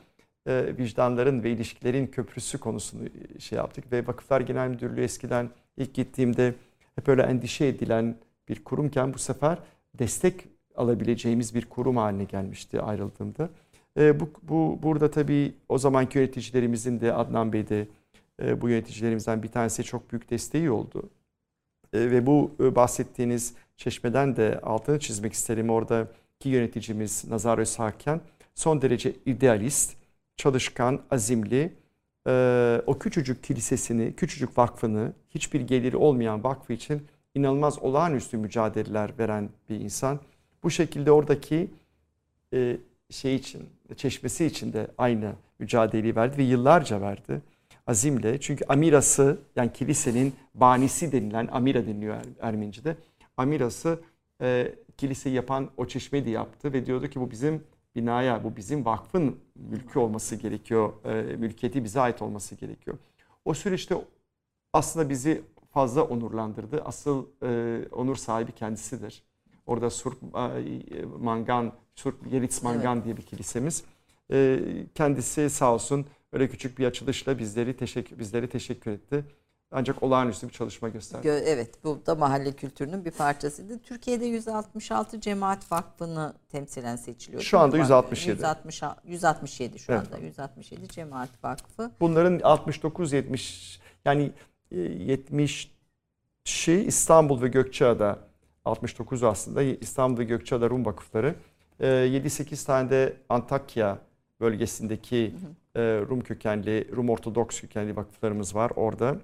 e, vicdanların ve ilişkilerin köprüsü konusunu şey yaptık. Ve Vakıflar Genel Müdürlüğü eskiden ilk gittiğimde hep öyle endişe edilen bir kurumken bu sefer destek alabileceğimiz bir kurum haline gelmişti ayrıldığımda. E, bu, bu burada tabii o zamanki yöneticilerimizin de Adnan Bey de e, bu yöneticilerimizden bir tanesi çok büyük desteği oldu. E, ve bu e, bahsettiğiniz çeşmeden de altını çizmek isterim. Oradaki yöneticimiz Nazar Özhaken son derece idealist, çalışkan, azimli. E, o küçücük kilisesini, küçücük vakfını, hiçbir geliri olmayan vakfı için inanılmaz olağanüstü mücadeleler veren bir insan. Bu şekilde oradaki e, şey için, çeşmesi için de aynı mücadeleyi verdi ve yıllarca verdi azimle. Çünkü amirası yani kilisenin banisi denilen amira deniliyor Er-. Amirası e, kiliseyi yapan o çeşmeyi de yaptı ve diyordu ki bu bizim binaya, bu bizim vakfın mülkü olması gerekiyor. E, mülkiyeti bize ait olması gerekiyor. O süreçte aslında bizi fazla onurlandırdı. Asıl e, onur sahibi kendisidir. Orada Surp e, Mangan, Surp Yeritz Mangan diye bir kilisemiz. E, kendisi sağ olsun öyle küçük bir açılışla bizleri teşekkür bizlere teşekkür etti. Ancak olağanüstü bir çalışma gösterdi. Gö- Evet bu da mahalle kültürünün bir parçasıydı. Türkiye'de 166 Cemaat Vakfı'nı temsilen seçiliyor. Şu anda Bak, 167. 160, 167 şu Evet. anda. 167 Cemaat Vakfı. Bunların 69-70 yani e, 70'i İstanbul ve Gökçeada 69 aslında İstanbul ve Gökçeada Rum vakıfları. E, 7-8 tane de Antakya bölgesindeki e, Rum kökenli, Rum Ortodoks kökenli vakıflarımız var orada.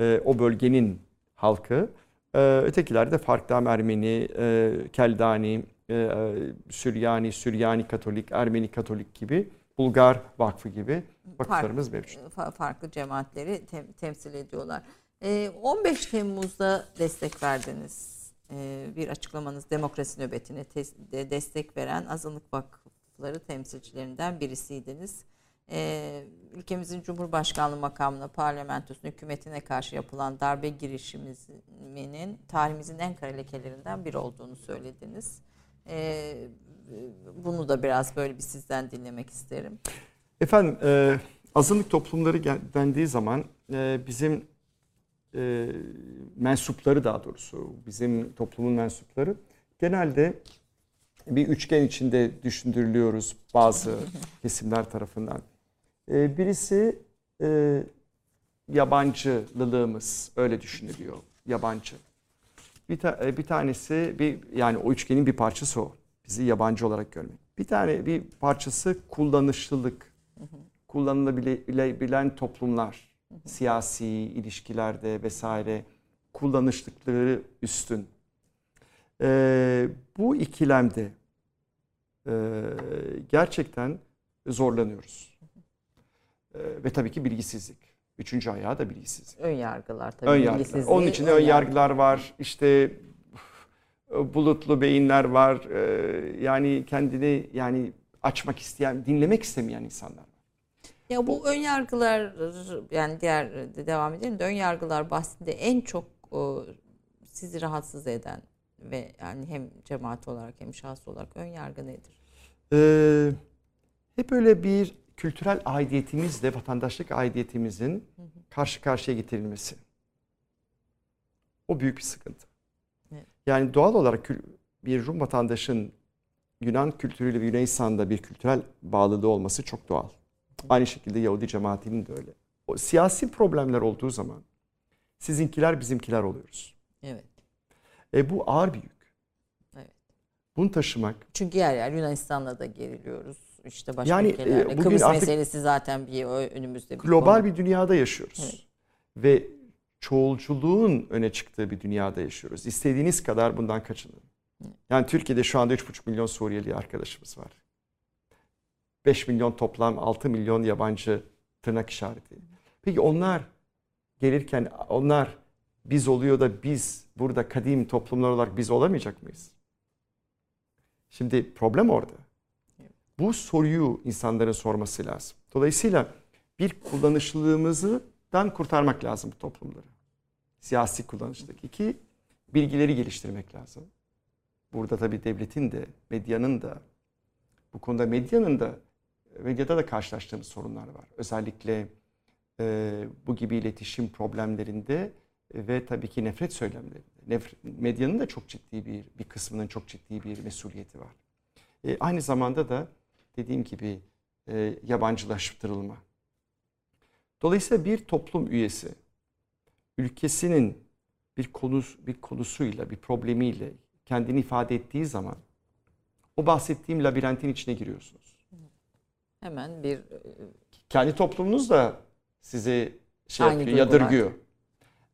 E, O bölgenin halkı. E, Ötekiler de farklı hem Ermeni, e, Keldani, e, e, Süryani, Süryani Katolik, Ermeni Katolik gibi, Bulgar Vakfı gibi vakıflarımız mevcut. Fa- farklı cemaatleri tem- temsil ediyorlar. Ee, 15 Temmuz'da destek verdiniz. Ee, bir açıklamanız demokrasi nöbetine de destek veren azınlık vakıfları temsilcilerinden birisiydiniz. Ee, ülkemizin Cumhurbaşkanlığı makamına, parlamentosuna, hükümetine karşı yapılan darbe girişiminin tarihimizin en kara lekelerinden biri olduğunu söylediniz. Ee, bunu da biraz böyle bir sizden dinlemek isterim. Efendim e, azınlık toplumları dendiği zaman e, bizim e, mensupları daha doğrusu bizim toplumun mensupları genelde bir üçgen içinde düşündürülüyoruz bazı kesimler tarafından. E, birisi e, yabancılılığımız öyle düşünülüyor yabancı. Bir, ta- e, bir tanesi bir yani o üçgenin bir parçası o. Bizi yabancı olarak görmek. Bir tane bir parçası kullanışlılık. Kullanılabilen toplumlar. Siyasi ilişkilerde vesaire kullanışlıkları üstün. Ee, bu ikilemde e, gerçekten zorlanıyoruz. Ee, ve tabii ki bilgisizlik. Üçüncü ayağı da bilgisizlik. Ön yargılar tabii. Ön yargılar. Onun içinde ön yargılar var. İşte bulutlu beyinler var. Ee, Yani kendini yani açmak isteyen, dinlemek istemeyen insanlar var. Ya bu ön yargılar yani diğer devam edelim de ön yargılar bahsinde en çok sizi rahatsız eden ve yani hem cemaat olarak hem şahıs olarak ön yargı nedir? Ee, hep öyle bir kültürel aidiyetimizle vatandaşlık aidiyetimizin karşı karşıya getirilmesi. O büyük bir sıkıntı. Evet. Yani doğal olarak bir Rum vatandaşın Yunan kültürüyle ve Yunanistan'da bir kültürel bağlılığı olması çok doğal. Aynı şekilde Yahudi cemaatinin de öyle. O siyasi problemler olduğu zaman sizinkiler bizimkiler oluyoruz. Evet. E bu ağır bir yük. Evet. Bunu taşımak Çünkü yer yer Yunanistan'la da geriliyoruz. İşte başka Yani, ülkelerle. e, bugün Kıbrıs meselesi zaten bir önümüzde bir global konu. bir dünyada yaşıyoruz. Evet. Ve çoğulculuğun öne çıktığı bir dünyada yaşıyoruz. İstediğiniz kadar bundan kaçının. Yani Türkiye'de şu anda 3,5 milyon Suriyeli arkadaşımız var. 5 milyon toplam 6 milyon yabancı tırnak işareti. Peki onlar gelirken onlar biz oluyor da biz burada kadim toplumlar olarak biz olamayacak mıyız? Şimdi problem orada. Bu soruyu insanların sorması lazım. Dolayısıyla bir kullanışlılığımızdan kurtarmak lazım bu toplumları. Siyasi kullanışlık. İki, bilgileri geliştirmek lazım. Burada tabii devletin de, medyanın da, bu konuda medyanın da, medyada da karşılaştığımız sorunlar var. Özellikle e, bu gibi iletişim problemlerinde ve tabii ki nefret söylemlerinde. Nefret, medyanın da çok ciddi bir, bir kısmının çok ciddi bir mesuliyeti var. E, aynı zamanda da dediğim gibi e, yabancılaştırılma. Dolayısıyla bir toplum üyesi ülkesinin bir konusu, bir konusuyla, bir problemiyle kendini ifade ettiği zaman o bahsettiğim labirentin içine giriyorsunuz. Hemen bir Kendi toplumunuz da sizi şey Aynı yapıyor, duygular. yadırgıyor.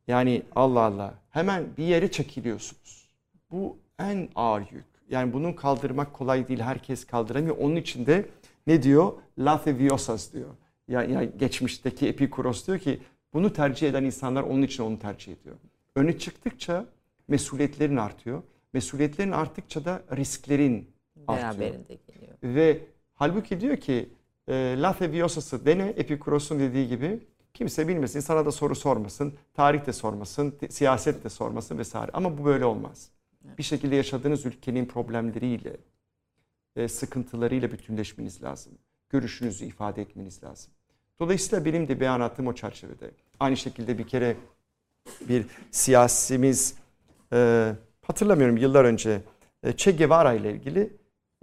Yani Allah Allah hemen bir yere çekiliyorsunuz. Bu en ağır yük. Yani bunu kaldırmak kolay değil. Herkes kaldıramıyor. Onun için de ne diyor? Latheviosas diyor. Yani, yani geçmişteki Epikuros diyor ki bunu tercih eden insanlar onun için onu tercih ediyor. Öne çıktıkça mesuliyetlerin artıyor. Mesuliyetlerin arttıkça da risklerin artıyor. beraberinde geliyor. Ve halbuki diyor ki e, Latheviosas'ı dene Epikuros'un dediği gibi kimse bilmesin, sana da soru sormasın, tarih de sormasın, siyaset de sormasın vesaire. Ama bu böyle olmaz. Bir şekilde yaşadığınız ülkenin problemleriyle, e, sıkıntılarıyla bütünleşmeniz lazım. Görüşünüzü ifade etmeniz lazım. Dolayısıyla benim de beyanatım o çerçevede. Aynı şekilde bir kere Bir siyasimiz e, hatırlamıyorum yıllar önce e, Che Guevara ile ilgili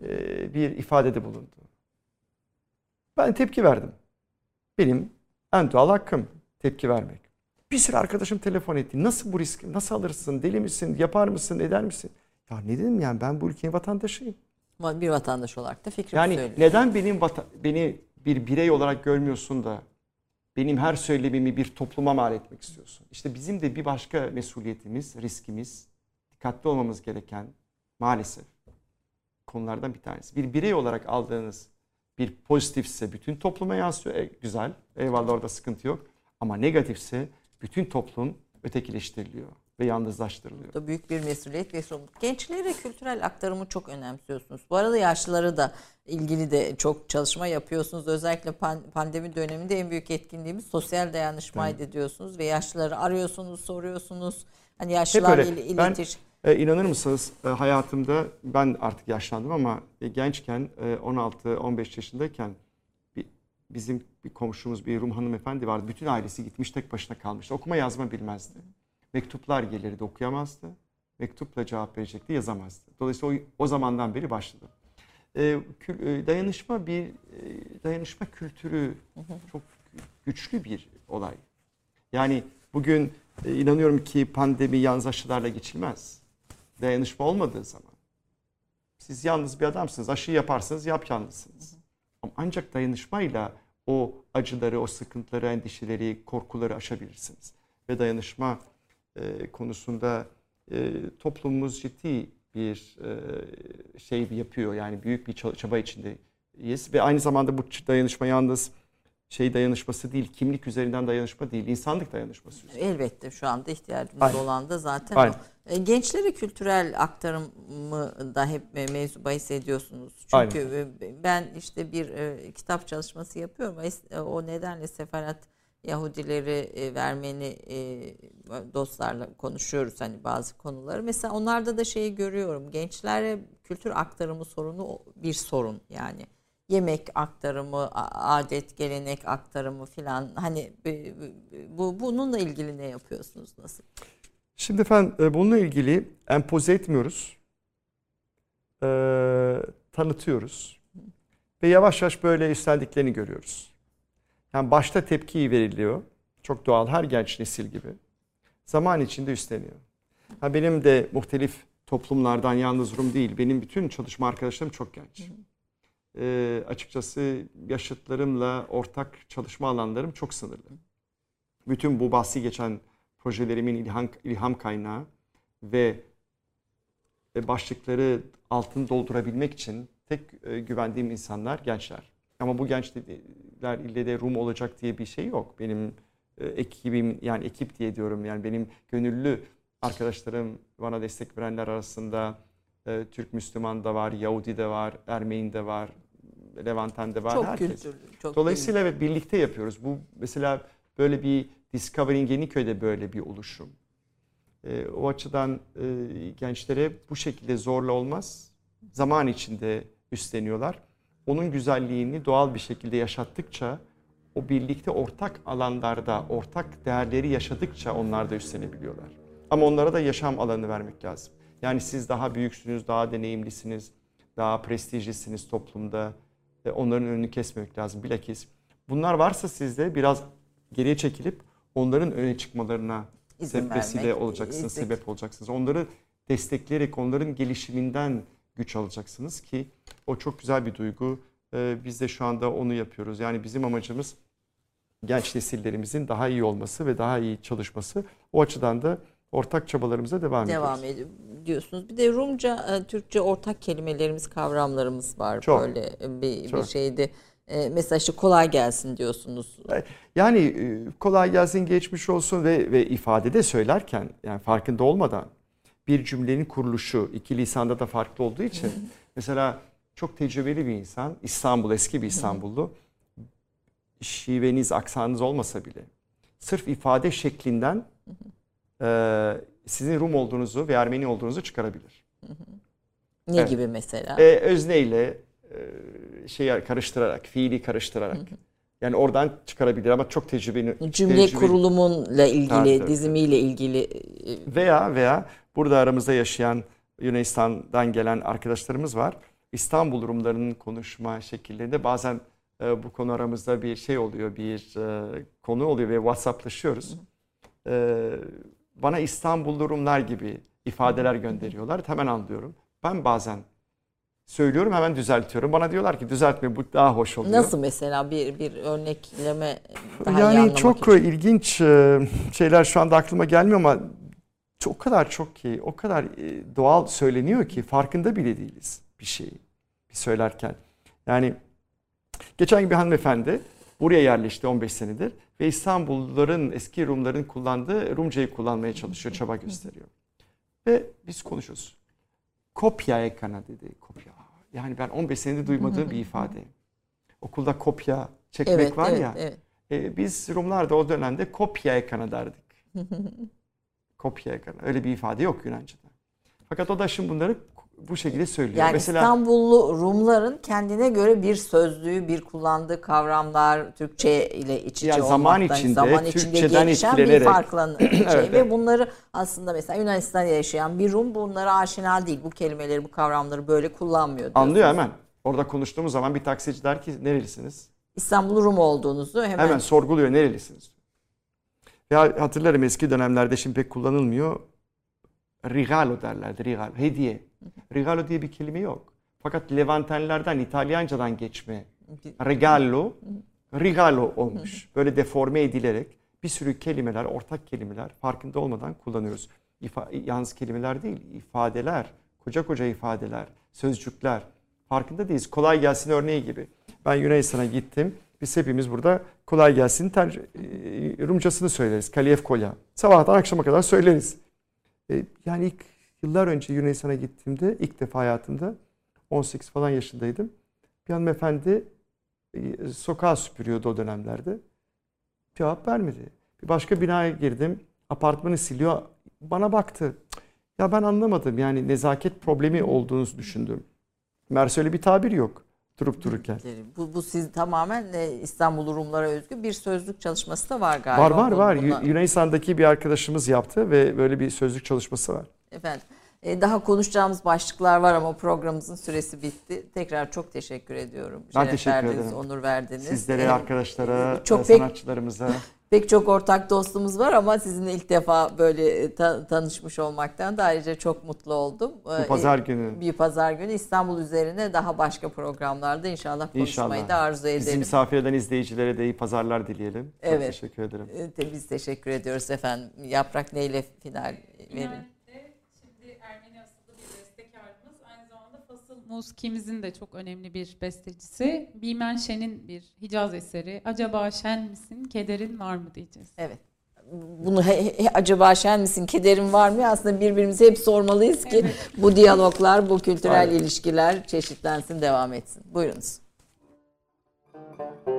e, bir ifadede bulundu. Ben tepki verdim. Benim en doğal hakkım tepki vermek. Bir sürü arkadaşım telefon etti. Nasıl bu riski? Nasıl alırsın? Deli misin? Yapar mısın? Eder misin? Ya ne dedim yani ben bu ülkenin vatandaşıyım. Bir vatandaş olarak da fikrimi Yani söylüyorum. neden benim vata- beni bir birey olarak görmüyorsun da benim her söylemimi bir topluma mal etmek istiyorsun? İşte bizim de bir başka mesuliyetimiz, riskimiz, dikkatli olmamız gereken maalesef konulardan bir tanesi. Bir birey olarak aldığınız bir pozitifse bütün topluma yansıyor. E, güzel. Eyvallah orada sıkıntı yok. Ama negatifse bütün toplum ötekileştiriliyor ve yalnızlaştırılıyor. da büyük bir mesuliyet ve sorumluluk. Gençlere kültürel aktarımı çok önemsiyorsunuz. Bu arada yaşlıları da ilgili de çok çalışma yapıyorsunuz. Özellikle pan- pandemi döneminde en büyük etkinliğimiz sosyal dayanışmaydı diyorsunuz ve yaşlıları arıyorsunuz, soruyorsunuz. Hani yaşlılarla il- Ben- iletiş. E, inanır mısınız e, hayatımda ben artık yaşlandım ama e, gençken e, 16-15 yaşındayken bizim bir komşumuz bir Rum hanımefendi vardı. Bütün ailesi gitmiş tek başına kalmıştı. Okuma yazma bilmezdi. Mektuplar gelirdi okuyamazdı. Mektupla cevap verecekti yazamazdı. Dolayısıyla o, o zamandan beri başladı. E, kül- e, dayanışma bir e, dayanışma kültürü çok güçlü bir olay. Yani bugün e, inanıyorum ki pandemi yalnız aşılarla geçilmez. Dayanışma olmadığı zaman. Siz yalnız bir adamsınız. Aşıyı yaparsınız, yap yalnızsınız. Ancak dayanışmayla o acıları, o sıkıntıları, endişeleri, korkuları aşabilirsiniz. Ve dayanışma e, konusunda e, toplumumuz ciddi bir e, şey yapıyor. Yani büyük bir ça- çaba içindeyiz. Ve aynı zamanda bu dayanışma yalnız şey dayanışması değil, kimlik üzerinden dayanışma değil, insanlık dayanışması. Elbette şu anda ihtiyacımız Aynen. olan da zaten Aynen. o. E, Gençlere kültürel aktarımı da hep e, mevzu bahis ediyorsunuz. Çünkü e, ben işte bir e, kitap çalışması yapıyorum. O nedenle sefaret Yahudileri Vermeni dostlarla konuşuyoruz hani bazı konuları. Mesela onlarda da şeyi görüyorum. Gençlere kültür aktarımı sorunu bir sorun yani yemek aktarımı, adet, gelenek aktarımı filan hani bu bununla ilgili ne yapıyorsunuz nasıl? Şimdi efendim e, bununla ilgili empoze etmiyoruz. E, tanıtıyoruz. Ve yavaş yavaş böyle üsteldiklerini görüyoruz. Yani başta tepki veriliyor. Çok doğal her genç nesil gibi. Zaman içinde üstleniyor. Ha benim de muhtelif toplumlardan yalnız Rum değil. Benim bütün çalışma arkadaşlarım çok genç. E, açıkçası yaşıtlarımla ortak çalışma alanlarım çok sınırlı. Bütün bu bahsi geçen projelerimin ilham, ilham kaynağı ve ve başlıkları altını doldurabilmek için tek e, güvendiğim insanlar gençler. Ama bu gençler ille de Rum olacak diye bir şey yok. Benim e, ekibim yani ekip diye diyorum yani benim gönüllü arkadaşlarım bana destek verenler arasında e, Türk Müslüman da var, Yahudi de var, Ermeni de var, Levanten de var. çok herkes. kültürlü, çok Dolayısıyla evet birlikte yapıyoruz. Bu mesela böyle bir Discovery'in Yeniköy'de böyle bir oluşum. Ee, o açıdan e, gençlere bu şekilde zorla olmaz. Zaman içinde üstleniyorlar. Onun güzelliğini doğal bir şekilde yaşattıkça o birlikte ortak alanlarda, ortak değerleri yaşadıkça onlar da üstlenebiliyorlar. Ama onlara da yaşam alanı vermek lazım. Yani siz daha büyüksünüz, daha deneyimlisiniz, daha prestijlisiniz toplumda. E, Onların önünü kesmemek lazım bilakis. Bunlar varsa sizde biraz geriye çekilip onların öne çıkmalarına İzin vesile olacaksınız, izin- sebep olacaksınız. Onları destekleyerek onların gelişiminden güç alacaksınız ki o çok güzel bir duygu. Ee, biz de şu anda onu yapıyoruz. Yani bizim amacımız genç nesillerimizin daha iyi olması ve daha iyi çalışması. O açıdan da ortak çabalarımıza devam, devam ediyoruz. ediyor diyorsunuz. Bir de Rumca, e, Türkçe ortak kelimelerimiz, kavramlarımız var Çok. böyle bir, bir Çok. E, mesela işte kolay gelsin diyorsunuz. Yani e, kolay gelsin geçmiş olsun ve ve ifadede söylerken yani farkında olmadan bir cümlenin kuruluşu iki lisanda da farklı olduğu için mesela çok tecrübeli bir insan İstanbul eski bir İstanbullu şiveniz aksanınız olmasa bile sırf ifade şeklinden e, sizin Rum olduğunuzu ve Ermeni olduğunuzu çıkarabilir. Ne Evet. gibi mesela? E, özneyle e, şeyi karıştırarak, fiili karıştırarak Yani oradan çıkarabilir ama çok tecrübeli. Cümle tecrübeli- kurulumunla ilgili, Tabii, tabii. dizimiyle ilgili e, Veya veya burada aramızda yaşayan Yunanistan'dan gelen arkadaşlarımız var. İstanbul Rumlarının konuşma şekillerinde bazen e, bu konu aramızda bir şey oluyor, bir e, konu oluyor ve WhatsApp'laşıyoruz. E, bana İstanbullu Rumlar gibi ifadeler gönderiyorlar. Hemen anlıyorum. Ben bazen söylüyorum hemen düzeltiyorum. Bana diyorlar ki düzeltme bu daha hoş oluyor. nasıl mesela bir bir örnekleme daha yani çok için. ilginç e, şeyler şu anda aklıma gelmiyor ama çok, o kadar çok ki, o kadar e, doğal söyleniyor ki farkında bile değiliz bir şeyi bir söylerken. Yani geçen gün bir hanımefendi buraya yerleşti 15 senedir ve İstanbulluların, eski Rumların kullandığı Rumcayı kullanmaya çalışıyor, çaba gösteriyor. Ve biz konuşuyoruz. Kopya ekana dedi. Kopya. Yani ben 15 senedir duymadığım bir ifade. Okulda kopya çekmek evet, var evet, ya. evet. E, biz Rumlar da o dönemde kopya ekranı derdik. kopya ekranı. Öyle bir ifade yok Yunanca'da. Fakat o da şimdi bunları bu şekilde söylüyor. Yani Mesela İstanbullu Rumların kendine göre bir sözlüğü, bir kullandığı kavramlar Türkçe ile iç içe Ya zaman içinde, zaman içinde Türkçeden gelişen bir farklı şey Evet, ve bunları aslında mesela Yunanistan'da yaşayan bir Rum bunlara aşina değil. Bu kelimeleri, bu kavramları böyle kullanmıyor. diyorsunuz. anlıyor hemen. Orada konuştuğumuz zaman bir taksici der ki nerelisiniz? İstanbul Rum olduğunuzu hemen, Hemen sorguluyor nerelisiniz? Ya hatırlarım eski dönemlerde şimdi pek kullanılmıyor. Regalo derlerdi. Regalo. Hediye. Regalo diye bir kelime yok. Fakat Levantenlerden, İtalyancadan geçme regalo, regalo olmuş. Böyle deforme edilerek bir sürü kelimeler, ortak kelimeler farkında olmadan kullanıyoruz. İfa, yalnız kelimeler değil, ifadeler, koca koca ifadeler, sözcükler. Farkında değiliz. Kolay gelsin örneği gibi. Ben Yunanistan'a gittim. Biz hepimiz burada kolay gelsin ter, e, Rumcasını söyleriz. Kaliyef kolya. Sabahtan akşama kadar söyleriz. E, Yani ilk yıllar önce Yunanistan'a gittiğimde ilk defa hayatımda 18 falan yaşındaydım. Bir hanımefendi e, sokağa süpürüyordu o dönemlerde. Cevap vermedi. Bir başka binaya girdim. Apartmanı siliyor. Bana baktı. Ya ben anlamadım. Yani nezaket problemi olduğunu düşündüm. Meğerse öyle bir tabir yok. Durup dururken. Bu, bu siz tamamen e, İstanbul Rumlara özgü bir sözlük çalışması da var galiba. Var var var. buna- Yu- Yunanistan'daki bir arkadaşımız yaptı ve böyle bir sözlük çalışması var. Efendim e, daha konuşacağımız başlıklar var ama programımızın süresi bitti. Tekrar çok teşekkür ediyorum. Ben Şeref teşekkür verdiniz, ederim. onur verdiniz. Sizlere, E, arkadaşlara, çok e, pek- sanatçılarımıza. Pek çok ortak dostumuz var ama sizinle ilk defa böyle e, ta- tanışmış olmaktan da ayrıca çok mutlu oldum. Bu pazar günü. Bir pazar günü İstanbul üzerine daha başka programlarda inşallah konuşmayı İnşallah. da arzu Bizi ederim. misafir eden izleyicilere de iyi pazarlar dileyelim. Çok Evet. teşekkür ederim. E, Biz teşekkür ediyoruz efendim. Yaprak neyle final verin? Finalde şimdi Ermeni asıllı bir bestekarımız. Aynı zamanda Fasıl Muskimizin de çok önemli bir bestecisi. Bimen Şen'in bir Hicaz eseri. Acaba şen misin, kederin var mı diyeceğiz. Evet. Bunu he- he- acaba şen misin, kederin var mı? Aslında birbirimize hep sormalıyız ki bu diyaloglar, bu kültürel Aynen. ilişkiler çeşitlensin, devam etsin. Buyurunuz. Acaba